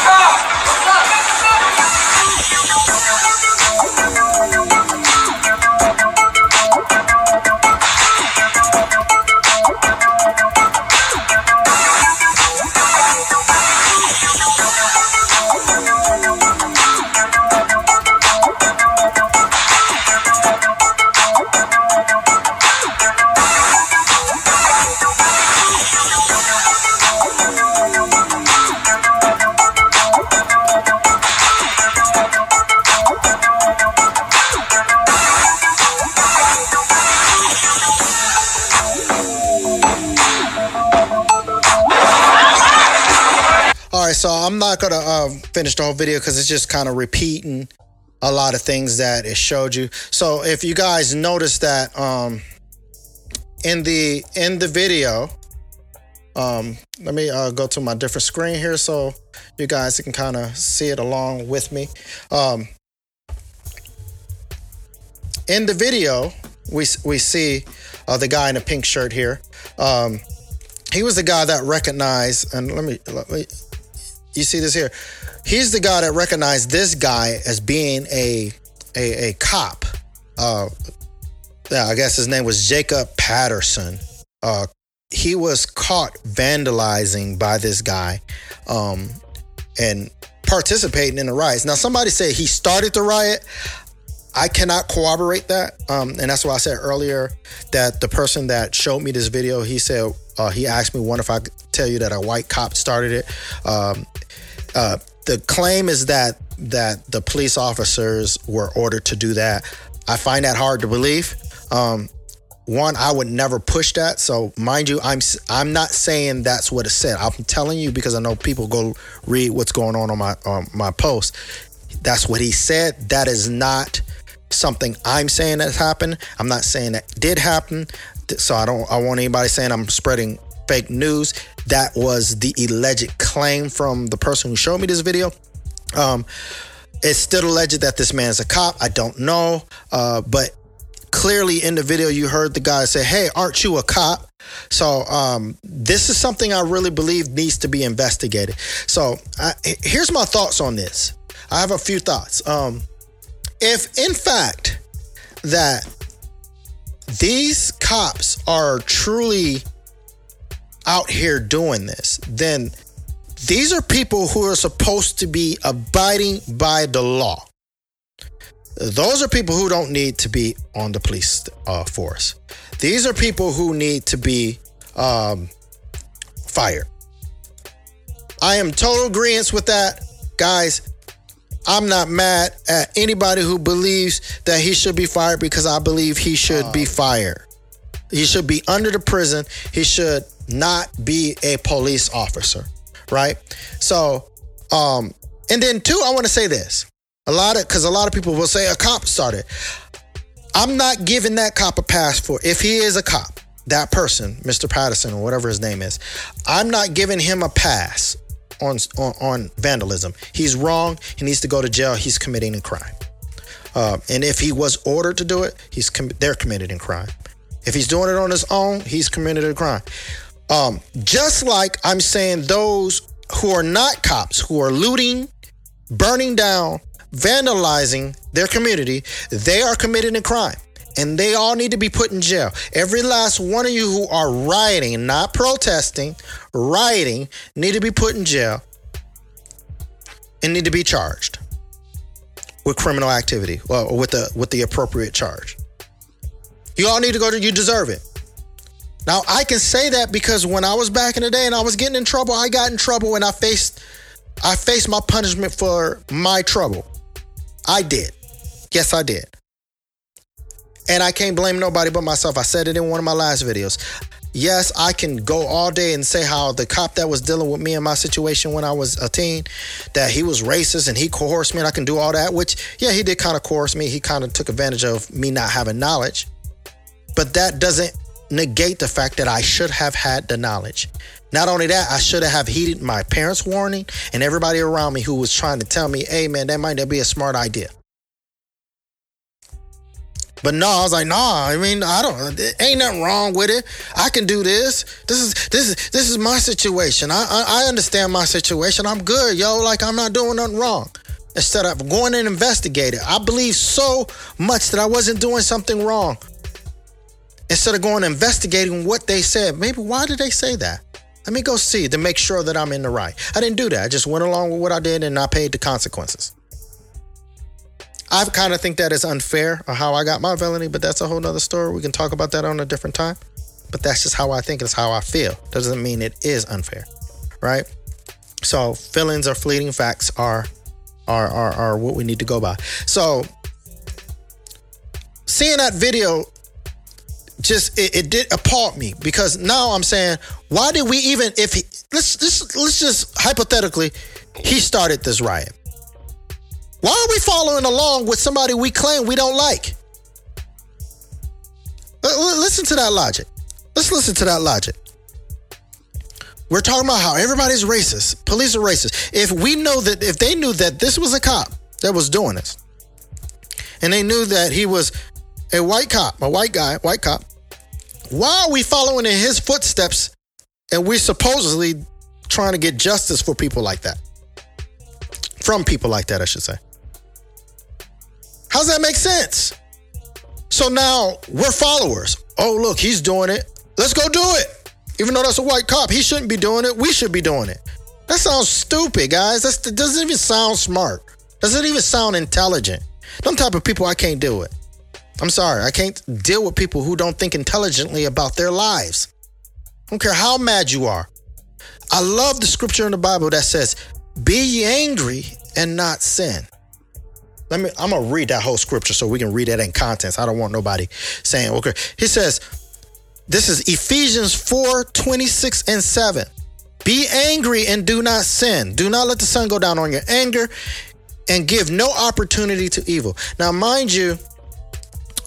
I'm not gonna um, finish the whole video because it's just kind of repeating a lot of things that it showed you. So if you guys notice that um, in the in the video, um, let me uh, go to my different screen here so you guys can kind of see it along with me. Um, in the video, we we see uh, the guy in a pink shirt here. Um, he was the guy that recognized, and let me let me you see this here. He's the guy that recognized this guy as being a a, a cop. Uh, yeah, I guess his name was Jacob Patterson. Uh, he was caught vandalizing by this guy, um, and participating in the riots. Now, somebody said he started the riot. I cannot corroborate that, um, and that's why I said earlier that the person that showed me this video, he said uh, he asked me, "One if I tell you that a white cop started it." Um, uh, the claim is that that the police officers were ordered to do that. I find that hard to believe. Um, one, I would never push that. So, mind you, I'm I'm not saying that's what it said. I'm telling you because I know people go read what's going on on my on my post. That's what he said. That is not something I'm saying that happened. I'm not saying that did happen. So I don't I want anybody saying I'm spreading fake news. That was the alleged claim from the person who showed me this video. Um, it's still alleged that this man's a cop. I don't know, uh, but clearly in the video you heard the guy say, "Hey, aren't you a cop?" So um, this is something I really believe needs to be investigated. So I, here's my thoughts on this. I have a few thoughts. Um, if in fact that these cops are truly out here doing this, then these are people who are supposed to be abiding by the law. Those are people who don't need to be on the police uh, force. These are people who need to be um, fired. I am total agreement with that, guys. I'm not mad at anybody who believes that he should be fired because I believe he should be fired. He should be under the prison. He should not be a police officer, right? So, um, and then two, I want to say this. A lot of because a lot of people will say a cop started. I'm not giving that cop a pass for if he is a cop, that person, Mr. Patterson or whatever his name is. I'm not giving him a pass on on, on vandalism. He's wrong. He needs to go to jail. He's committing a crime. Uh, and if he was ordered to do it, he's com- they're committed in crime. If he's doing it on his own, he's committed a crime. Um, just like I'm saying, those who are not cops, who are looting, burning down vandalizing their community, they are committing a crime. And they all need to be put in jail. Every last one of you who are rioting, not protesting, rioting, need to be put in jail and need to be charged with criminal activity, well, with the with the appropriate charge. You all need to go to you deserve it. Now I can say that because when I was back in the day and I was getting in trouble, I got in trouble and I faced I faced my punishment for my trouble. I did. Yes, I did. And I can't blame nobody but myself. I said it in one of my last videos. Yes, I can go all day and say how the cop that was dealing with me in my situation when I was a teen, that he was racist and he coerced me, and I can do all that, which, yeah, he did kind of coerce me. He kind of took advantage of me not having knowledge. But that doesn't negate the fact that I should have had the knowledge. Not only that, I should have heeded my parents' warning and everybody around me who was trying to tell me, hey man, that might not be a smart idea. But no, I was like, nah. I mean, I don't. Ain't nothing wrong with it. I can do this. This is this is this is my situation. I I, I understand my situation. I'm good, yo. Like I'm not doing nothing wrong. Instead of going and investigate it, I believe so much that I wasn't doing something wrong. Instead of going investigating what they said, maybe why did they say that? Let me go see to make sure that I'm in the right. I didn't do that. I just went along with what I did and I paid the consequences. I kind of think that is unfair of how I got my felony, but that's a whole nother story. We can talk about that on a different time. But that's just how I think. It's how I feel. Doesn't mean it is unfair, right? So feelings or fleeting facts are are are, are what we need to go by. So seeing that video just it, it did appalled me because now I'm saying why did we even if he let's let's let's just hypothetically he started this riot why are we following along with somebody we claim we don't like? Listen to that logic. Let's listen to that logic. We're talking about how everybody's racist. Police are racist. If we know that, if they knew that this was a cop that was doing this, and they knew that he was a white cop, a white guy, white cop, why are we following in his footsteps and we're supposedly trying to get justice for people like that? From people like that, I should say. How's that make sense? So now we're followers. Oh, look, he's doing it. Let's go do it. Even though that's a white cop, he shouldn't be doing it. We should be doing it. That sounds stupid, guys. That doesn't even sound smart. Doesn't even sound intelligent. Them type of people I can't deal with. I'm sorry, I can't deal with people who don't think intelligently about their lives. I don't care how mad you are. I love the scripture in the Bible that says, Be ye angry and not sin. Let me I'm gonna read that whole scripture so we can read that in context. I don't want nobody saying, okay. He says, this is Ephesians 4, 26 and 7. Be angry and do not sin. Do not let the sun go down on your anger and give no opportunity to evil. Now, mind you,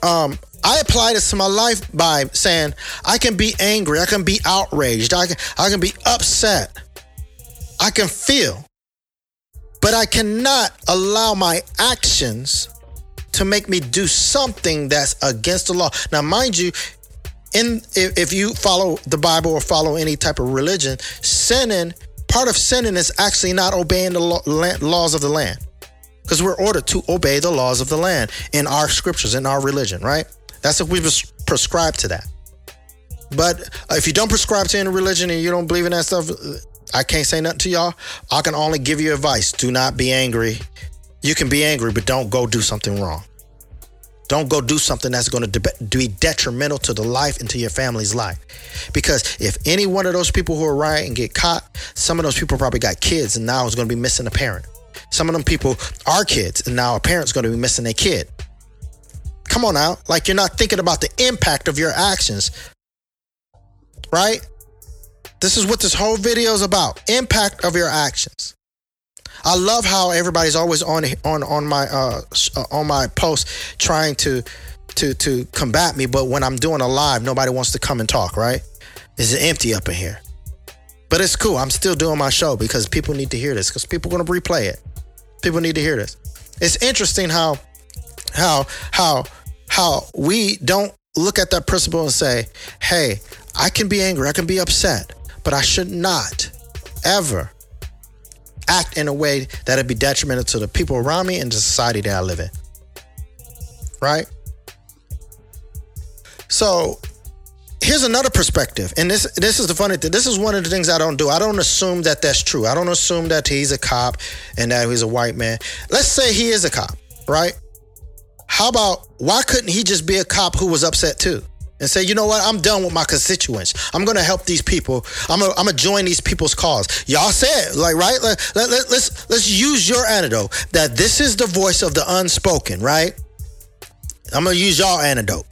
um, I apply this to my life by saying I can be angry, I can be outraged, I can I can be upset. I can feel. But I cannot allow my actions to make me do something that's against the law. Now, mind you, in if, you follow the Bible or follow any type of religion, sinning, part of sinning is actually not obeying the law, laws of the land. Because we're ordered to obey the laws of the land in our scriptures, in our religion, right? That's if we prescribe to that. But uh, if you don't prescribe to any religion and you don't believe in that stuff, uh, I can't say nothing to y'all. I can only give you advice. Do not be angry. You can be angry, but don't go do something wrong. Don't go do something that's going to be detrimental to the life and to your family's life. Because if any one of those people who are rioting get caught, some of those people probably got kids and now is going to be missing a parent. Some of them people are kids and now a parent's going to be missing a kid. Come on out. Like you're not thinking about the impact of your actions. Right? This is what this whole video is about. Impact of your actions. I love how everybody's always on on on my uh, uh on my post trying to to to combat me, but when I'm doing a live, nobody wants to come and talk, right? It's empty up in here. But it's cool. I'm still doing my show because people need to hear this because people are going to replay it. People need to hear this. It's interesting how how how how we don't look at that principle and say, "Hey, I can be angry, I can be upset, but I should not ever, act in a way that'd be detrimental to the people around me and the society that I live in. Right? So here's another perspective, and this this is the funny thing. This is one of the things I don't do. I don't assume that that's true. I don't assume that he's a cop and that he's a white man. Let's say he is a cop, right? How about why couldn't he just be a cop who was upset too? And say, you know what? I'm done with my constituents. I'm gonna help these people. I'm gonna, I'm join these people's cause. Y'all said, like, right? Let, let, let, let's let's use your antidote that this is the voice of the unspoken, right? I'm gonna use y'all antidote.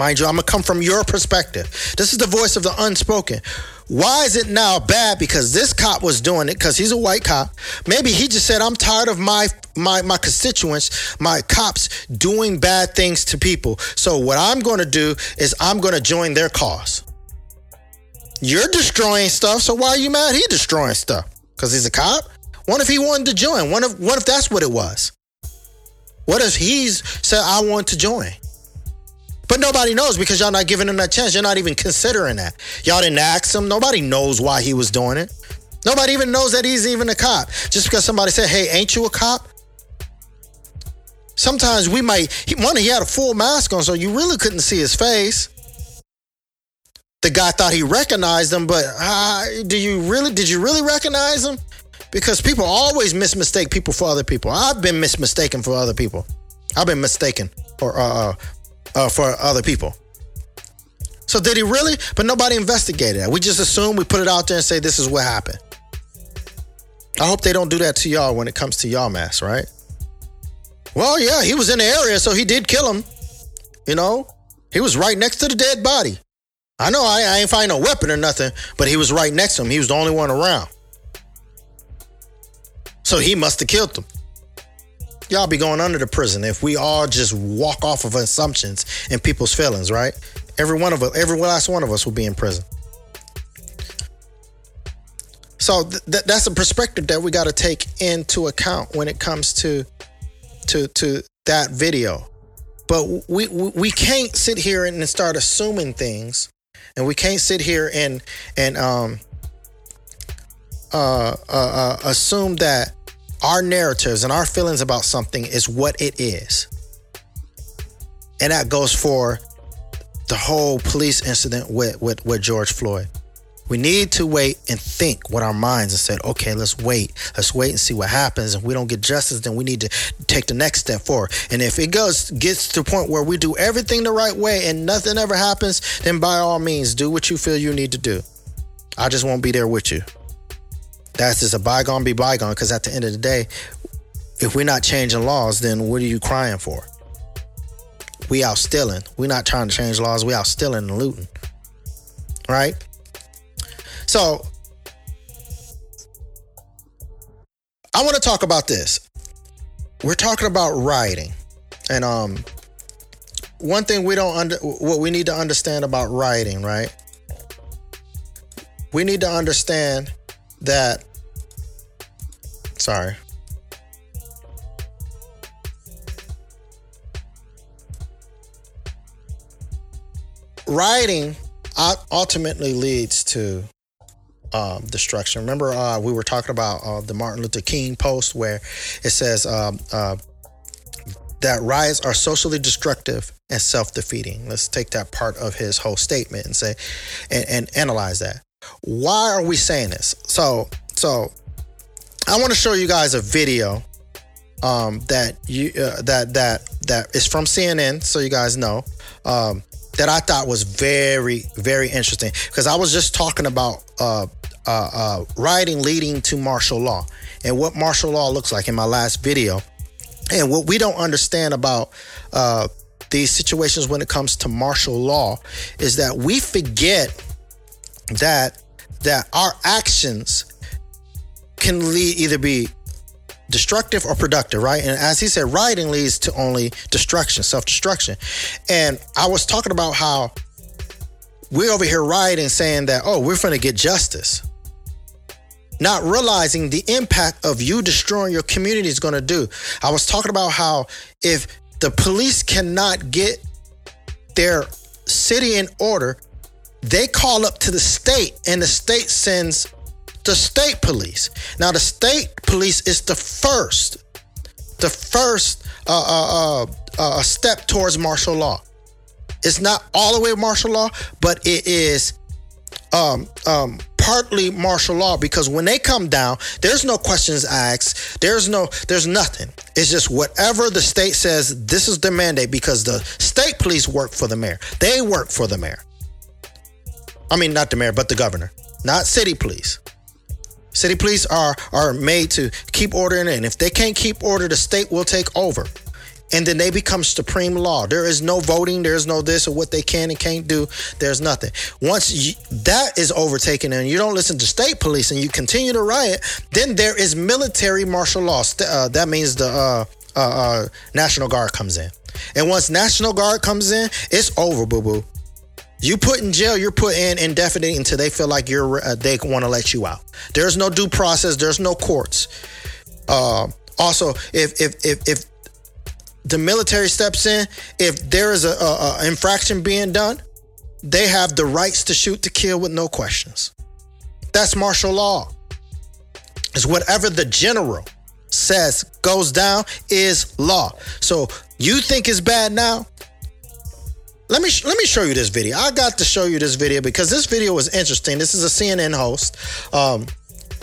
Mind you, I'm gonna come from your perspective. This is the voice of the unspoken. Why is it now bad? Because this cop was doing it because he's a white cop. Maybe he just said, "I'm tired of my my my constituents, my cops doing bad things to people. So what I'm to do is I'm to join their cause." You're destroying stuff, so why are you mad? He destroying stuff because he's a cop. What if he wanted to join? What if what if that's what it was? What if he's said, "I want to join"? But nobody knows because y'all not giving him that chance. You're not even considering that. Y'all didn't ask him. Nobody knows why he was doing it. Nobody even knows that he's even a cop. Just because somebody said, hey, ain't you a cop? Sometimes we might, he, one, he had a full mask on, so you really couldn't see his face. The guy thought he recognized him, but uh, do you really, did you really recognize him? Because people always mismistake people for other people. I've been mismistaken for other people. I've been mistaken or uh uh, uh for other people. So did he really? But nobody investigated that. We just assume we put it out there and say this is what happened. I hope they don't do that to y'all when it comes to y'all mass, right? Well, yeah, he was in the area, so he did kill him. You know, he was right next to the dead body. I know I, I ain't find no weapon or nothing, but he was right next to him. He was the only one around. So he must have killed him y'all be going under the prison if we all just walk off of assumptions and people's feelings, right? Every one of us, every last one of us will be in prison. So th- that's a perspective that we got to take into account when it comes to to to that video. But we we can't sit here and start assuming things, and we can't sit here and and um uh, uh, uh assume that our narratives and our feelings about something is what it is. And that goes for the whole police incident with, with, with George Floyd. We need to wait and think with our minds and say, okay, let's wait. Let's wait and see what happens. If we don't get justice, then we need to take the next step forward. And if it goes gets to the point where we do everything the right way and nothing ever happens, then by all means, do what you feel you need to do. I just won't be there with you that's just a bygone be bygone because at the end of the day, if we're not changing laws, then what are you crying for? We out stealing. We're not trying to change laws. We out stealing and looting. Right? So I want to talk about this. We're talking about rioting. And um one thing we don't under what we need to understand about rioting, right? We need to understand that sorry. Rioting ultimately leads to um, destruction. Remember, uh, we were talking about uh, the Martin Luther King post where it says um, uh, that riots are socially destructive and self-defeating. Let's take that part of his whole statement and say and, and analyze that. Why are we saying this? So, so I want to show you guys a video um, that you uh, that that that is from CNN, so you guys know um, that I thought was very very interesting. Because I was just talking about uh, uh, uh, writing leading to martial law and what martial law looks like in my last video, and what we don't understand about uh, these situations when it comes to martial law is that we forget that that our actions can lead either be destructive or productive, right? And as he said, rioting leads to only destruction, self destruction. And I was talking about how we're over here rioting saying that, oh, we're going to get justice. Not realizing the impact of you destroying your community is going to do. I was talking about how if the police cannot get their city in order, they call up to the state and the state sends the state police. Now, the state police is the first, the first uh, uh, uh, uh, step towards martial law. It's not all the way martial law, but it is um, um, partly martial law because when they come down, there's no questions asked. There's no, there's nothing. It's just whatever the state says. This is the mandate because the state police work for the mayor. They work for the mayor. I mean, not the mayor, but the governor, not city police. City police are are made to keep order, and if they can't keep order, the state will take over and then they become supreme law. There is no voting, there's no this or what they can and can't do. There's nothing. Once you, that is overtaken and you don't listen to state police and you continue to riot, then there is military martial law. Uh, that means the uh, uh, uh, National Guard comes in. And once National Guard comes in, it's over, boo boo. You put in jail, you're put in indefinite until they feel like you're uh, they want to let you out. There's no due process. There's no courts. Uh, also, if if if if the military steps in, if there is a, a, a infraction being done, they have the rights to shoot to kill with no questions. That's martial law. Is whatever the general says goes down is law. So you think it's bad now? Let me let me show you this video. I got to show you this video because this video was interesting. This is a CNN host, um,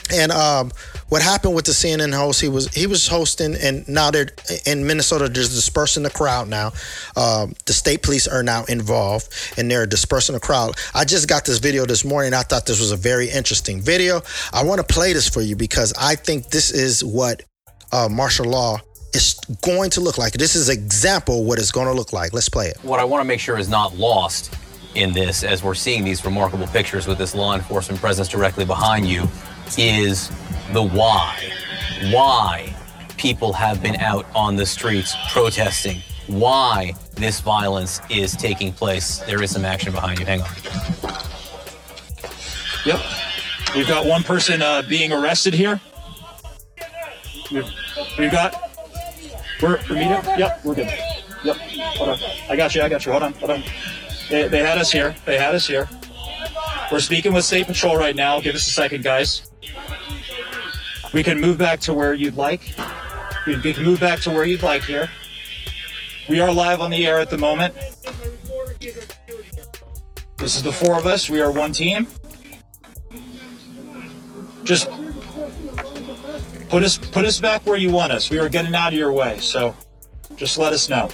and um, what happened with the CNN host? He was he was hosting, and now they're in Minnesota. There's dispersing the crowd now. Um, the state police are now involved, and they're dispersing the crowd. I just got this video this morning. I thought this was a very interesting video. I want to play this for you because I think this is what uh, martial law is going to look like. This is an example what it's going to look like. Let's play it.
What I want to make sure is not lost in this, as we're seeing these remarkable pictures with this law enforcement presence directly behind you, is the why. Why people have been out on the streets protesting. Why this violence is taking place. There is some action behind you. Hang on.
Yep. We've got one person uh, being arrested here. We've, we've got. We're, we're meeting? Yep, we're good. Yep. Hold on. I got you. I got you. Hold on. Hold on. They, they had us here. They had us here. We're speaking with State Patrol right now. Give us a second, guys. We can move back to where you'd like. We can move back to where you'd like here. We are live on the air at the moment. This is the four of us. We are one team. Just put us put us back where you want us. We are getting out of your way, so just let us know.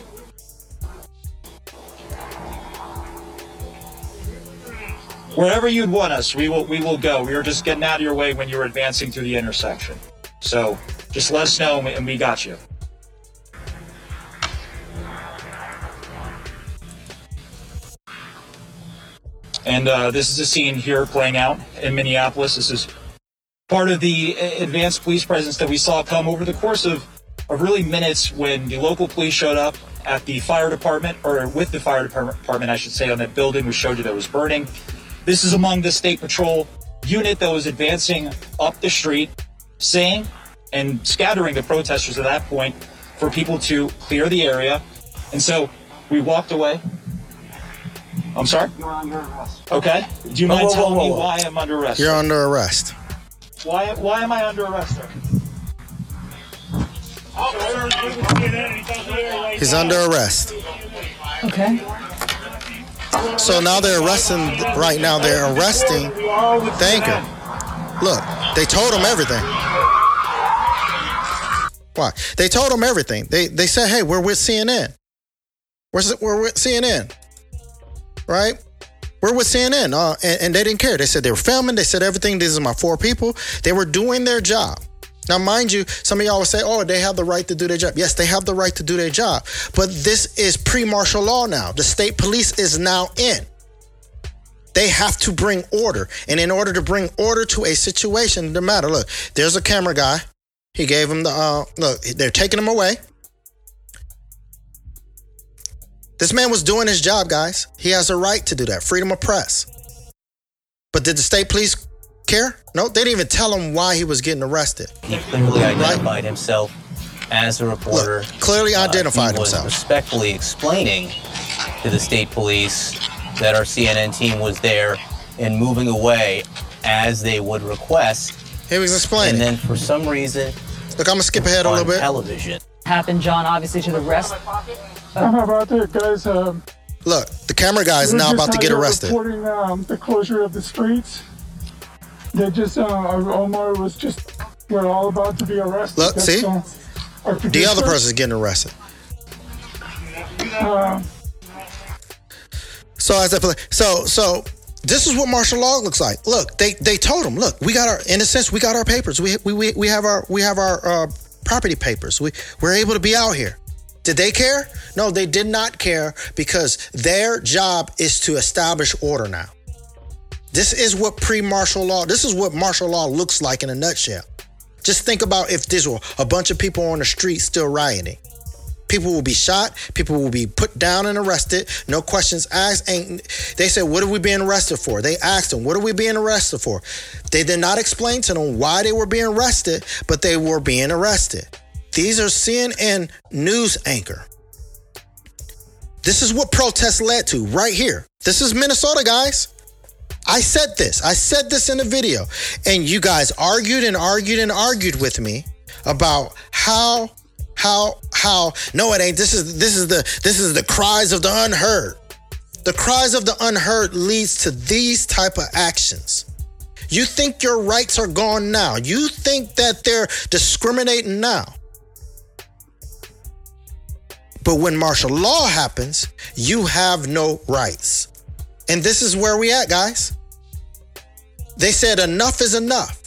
wherever you'd want us, we will we will go. We were just getting out of your way when you were advancing through the intersection. So just let us know and we got you. And uh, this is a scene here playing out in Minneapolis. This is part of the uh, advanced police presence that we saw come over the course of, of really minutes when the local police showed up at the fire department, or with the fire department, I should say, on that building. We showed you that was burning. This is among the state patrol unit that was advancing up the street, saying and scattering the protesters at that point for people to clear the area. And so we walked away. I'm sorry?
You're under arrest.
Okay. Do you mind
whoa, whoa,
telling
whoa,
me why I'm under arrest?
You're under arrest.
Why, why am I under arrest, sir?
He's under arrest.
Okay.
So now they're arresting. Right now they're arresting the anchor. Look, they told him everything. Why? They told him everything. They they said, "Hey, we're with CNN. We're we're with CNN, right? We're with CNN." Uh, and, and they didn't care. They said they were filming. They said everything. These are my four people. They were doing their job. Now, mind you, some of y'all will say, oh, they have the right to do their job. Yes, they have the right to do their job. But this is pre martial law now. The state police is now in. They have to bring order. And in order to bring order to a situation, no matter, look, there's a camera guy. He gave him the, uh, look, they're taking him away. This man was doing his job, guys. He has a right to do that. Freedom of press. But did the state police care? No, they didn't even tell him why he was getting arrested.
He clearly identified himself as a reporter.
Look, clearly
Uh,
identified
he was
himself.
respectfully explaining to the state police that our CNN team was there and moving away. as they would request.
He was explaining.
And then for some reason,
Look, I'm gonna skip ahead a little bit.
television,
happened, John, obviously to the rest.
I'm about to, guys. Um,
Look, the camera guy is now about to
out
get
here
arrested.
Reporting um, the closure of the streets. They just, uh, Omar was just, we're all about to be arrested.
Look,
That's,
see?
uh,
The other
producer.
person's getting arrested.
Uh,
So as I play, so so this is what martial law looks like. Look, they they told him, look, we got our in a sense we got our papers. We we we, we have our we have our uh, property papers. We we're able to be out here. Did they care? No, they did not care because their job is to establish order now. This is what pre-martial law. This is what martial law looks like in a nutshell. Just think about if this were a bunch of people on the street still rioting. People will be shot. People will be put down and arrested. No questions asked. They said, "What are we being arrested for?" They asked them, "What are we being arrested for?" They did not explain to them why they were being arrested, but they were being arrested. These are CNN news anchor. This is what protests led to right here. This is Minnesota, guys. I said this. I said this in the video. And you guys argued and argued and argued with me about how how how no it ain't. This is this is the this is the cries of the unheard. The cries of the unheard leads to these type of actions. You think your rights are gone now. You think that they're discriminating now. But when martial law happens, you have no rights. And this is where we at, guys. They said enough is enough.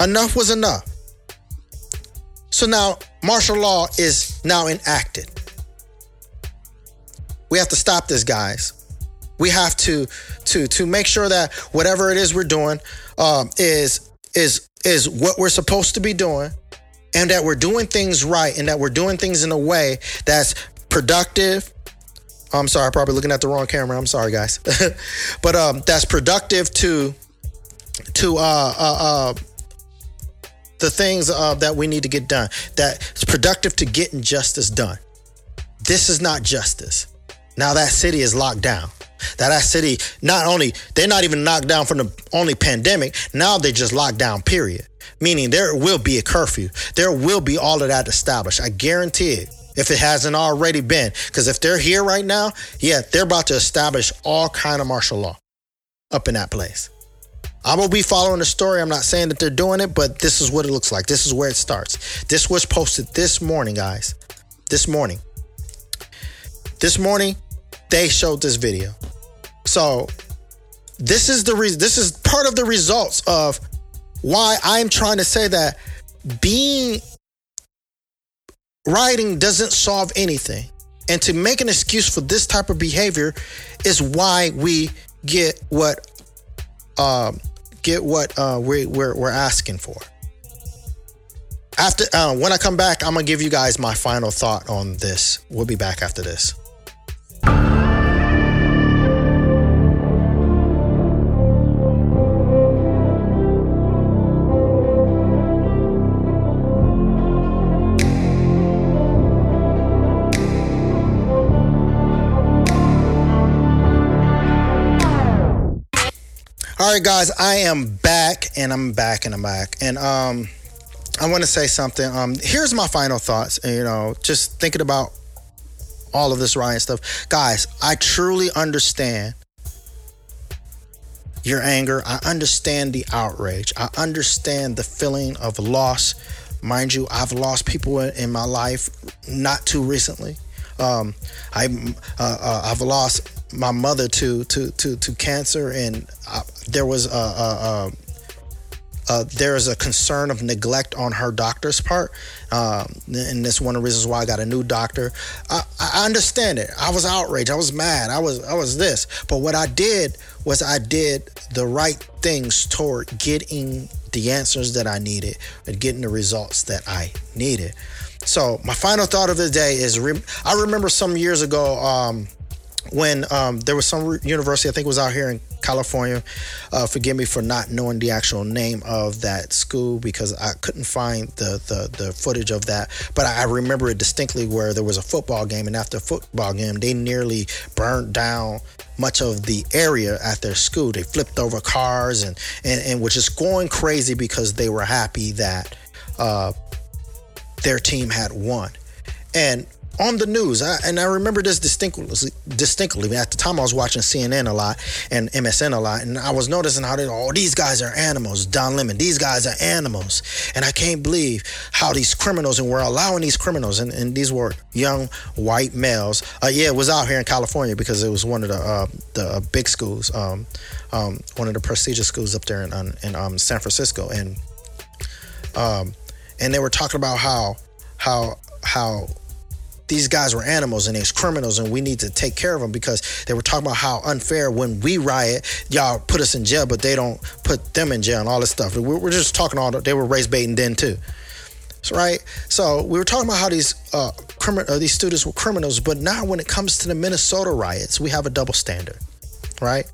Enough was enough. So now martial law is now enacted. We have to stop this, guys. We have to to to make sure that whatever it is we're doing um, is is is what we're supposed to be doing, and that we're doing things right, and that we're doing things in a way that's productive, I'm sorry, I'm probably looking at the wrong camera. I'm sorry, guys. but um, that's productive to to uh, uh, uh, the things uh, that we need to get done. That's productive to getting justice done. This is not justice. Now that city is locked down. That that city not only they're not even knocked down from the only pandemic. Now they just locked down. Period. Meaning there will be a curfew. There will be all of that established. I guarantee it if it hasn't already been. Because if they're here right now, yeah, they're about to establish all kind of martial law up in that place. I'm gonna be following the story. I'm not saying that they're doing it, but this is what it looks like. This is where it starts. This was posted this morning, guys. This morning. This morning, they showed this video. So this is the reason. This is part of the results of why I'm trying to say that being rioting doesn't solve anything. And to make an excuse for this type of behavior is why we get what um, get what uh, we, we're, we're asking for. After uh, when I come back, I'm gonna give you guys my final thought on this. We'll be back after this. All right, guys, I am back, and I'm back, and I'm back, and um, I want to say something. Um, here's my final thoughts. You know, just thinking about all of this Ryan stuff, guys. I truly understand your anger. I understand the outrage. I understand the feeling of loss. Mind you, I've lost people in, my life not too recently. Um, I uh, uh, I've lost my mother to to to to cancer, and uh, there was a, a, a there is a concern of neglect on her doctor's part, um, and that's one of the reasons why I got a new doctor. I, I understand it. I was outraged. I was mad. I was I was this. But what I did was I did the right things toward getting the answers that I needed and getting the results that I needed. So my final thought of the day is: re- I remember some years ago. Um, when um, there was some university, I think it was out here in California. Uh, forgive me for not knowing the actual name of that school because I couldn't find the, the, the footage of that. But I remember it distinctly where there was a football game, and after football game, they nearly burned down much of the area at their school. They flipped over cars and, and, and were just going crazy because they were happy that uh, their team had won. And on the news, I, and I remember this distinctly, distinctly. At the time, I was watching CNN a lot and MSN a lot, and I was noticing how they, oh, these guys are animals. Don Lemon, these guys are animals, and I can't believe how these criminals, and we're allowing these criminals, and, and these were young white males. Uh, yeah, it was out here in California because it was one of the uh, the big schools, um, um, one of the prestigious schools up there in, in um, San Francisco, and um, and they were talking about how how how these guys were animals and they're criminals and we need to take care of them because they were talking about how unfair when we riot, y'all put us in jail, but they don't put them in jail and all this stuff. We're just talking all, they were race baiting then too. So, Right, so we were talking about how these uh, crimin- uh, these students were criminals, but now when it comes to the Minnesota riots, we have a double standard, right?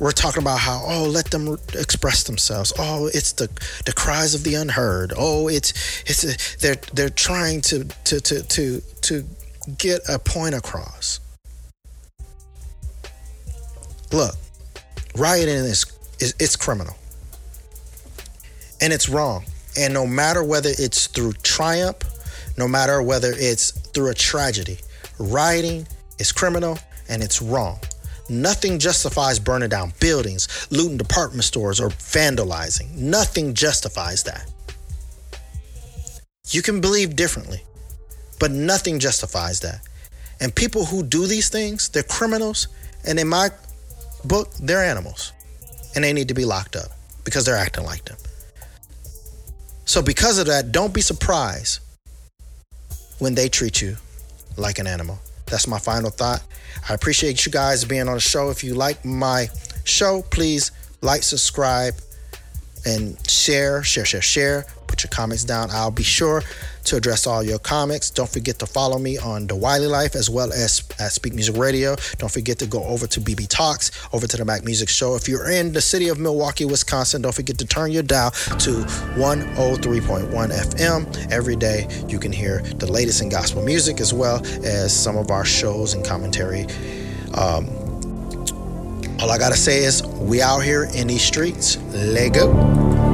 We're talking about how oh let them express themselves. Oh it's the the cries of the unheard. Oh it's it's a, they're they're trying to to to to to get a point across. Look rioting is, is it's criminal. And it's wrong. And no matter whether it's through triumph no matter whether it's through a tragedy rioting is criminal and it's wrong Nothing justifies burning down buildings, looting department stores, or vandalizing. Nothing justifies that. You can believe differently, but nothing justifies that. And people who do these things, they're criminals, and in my book, they're animals. And they need to be locked up because they're acting like them. So, because of that, don't be surprised when they treat you like an animal. That's my final thought. I appreciate you guys being on the show. If you like my show, please like, subscribe, and share, share, share, share. Put your comments down. I'll be sure to address all your comments. Don't forget to follow me on The Wiley Life as well as at Speak Music Radio. Don't forget to go over to BB Talks, over to the Mac Music Show. If you're in the city of Milwaukee, Wisconsin, don't forget to turn your dial to 103.1 FM. Every day you can hear the latest in gospel music as well as some of our shows and commentary. Um, all I gotta say is we out here in these streets. Let go.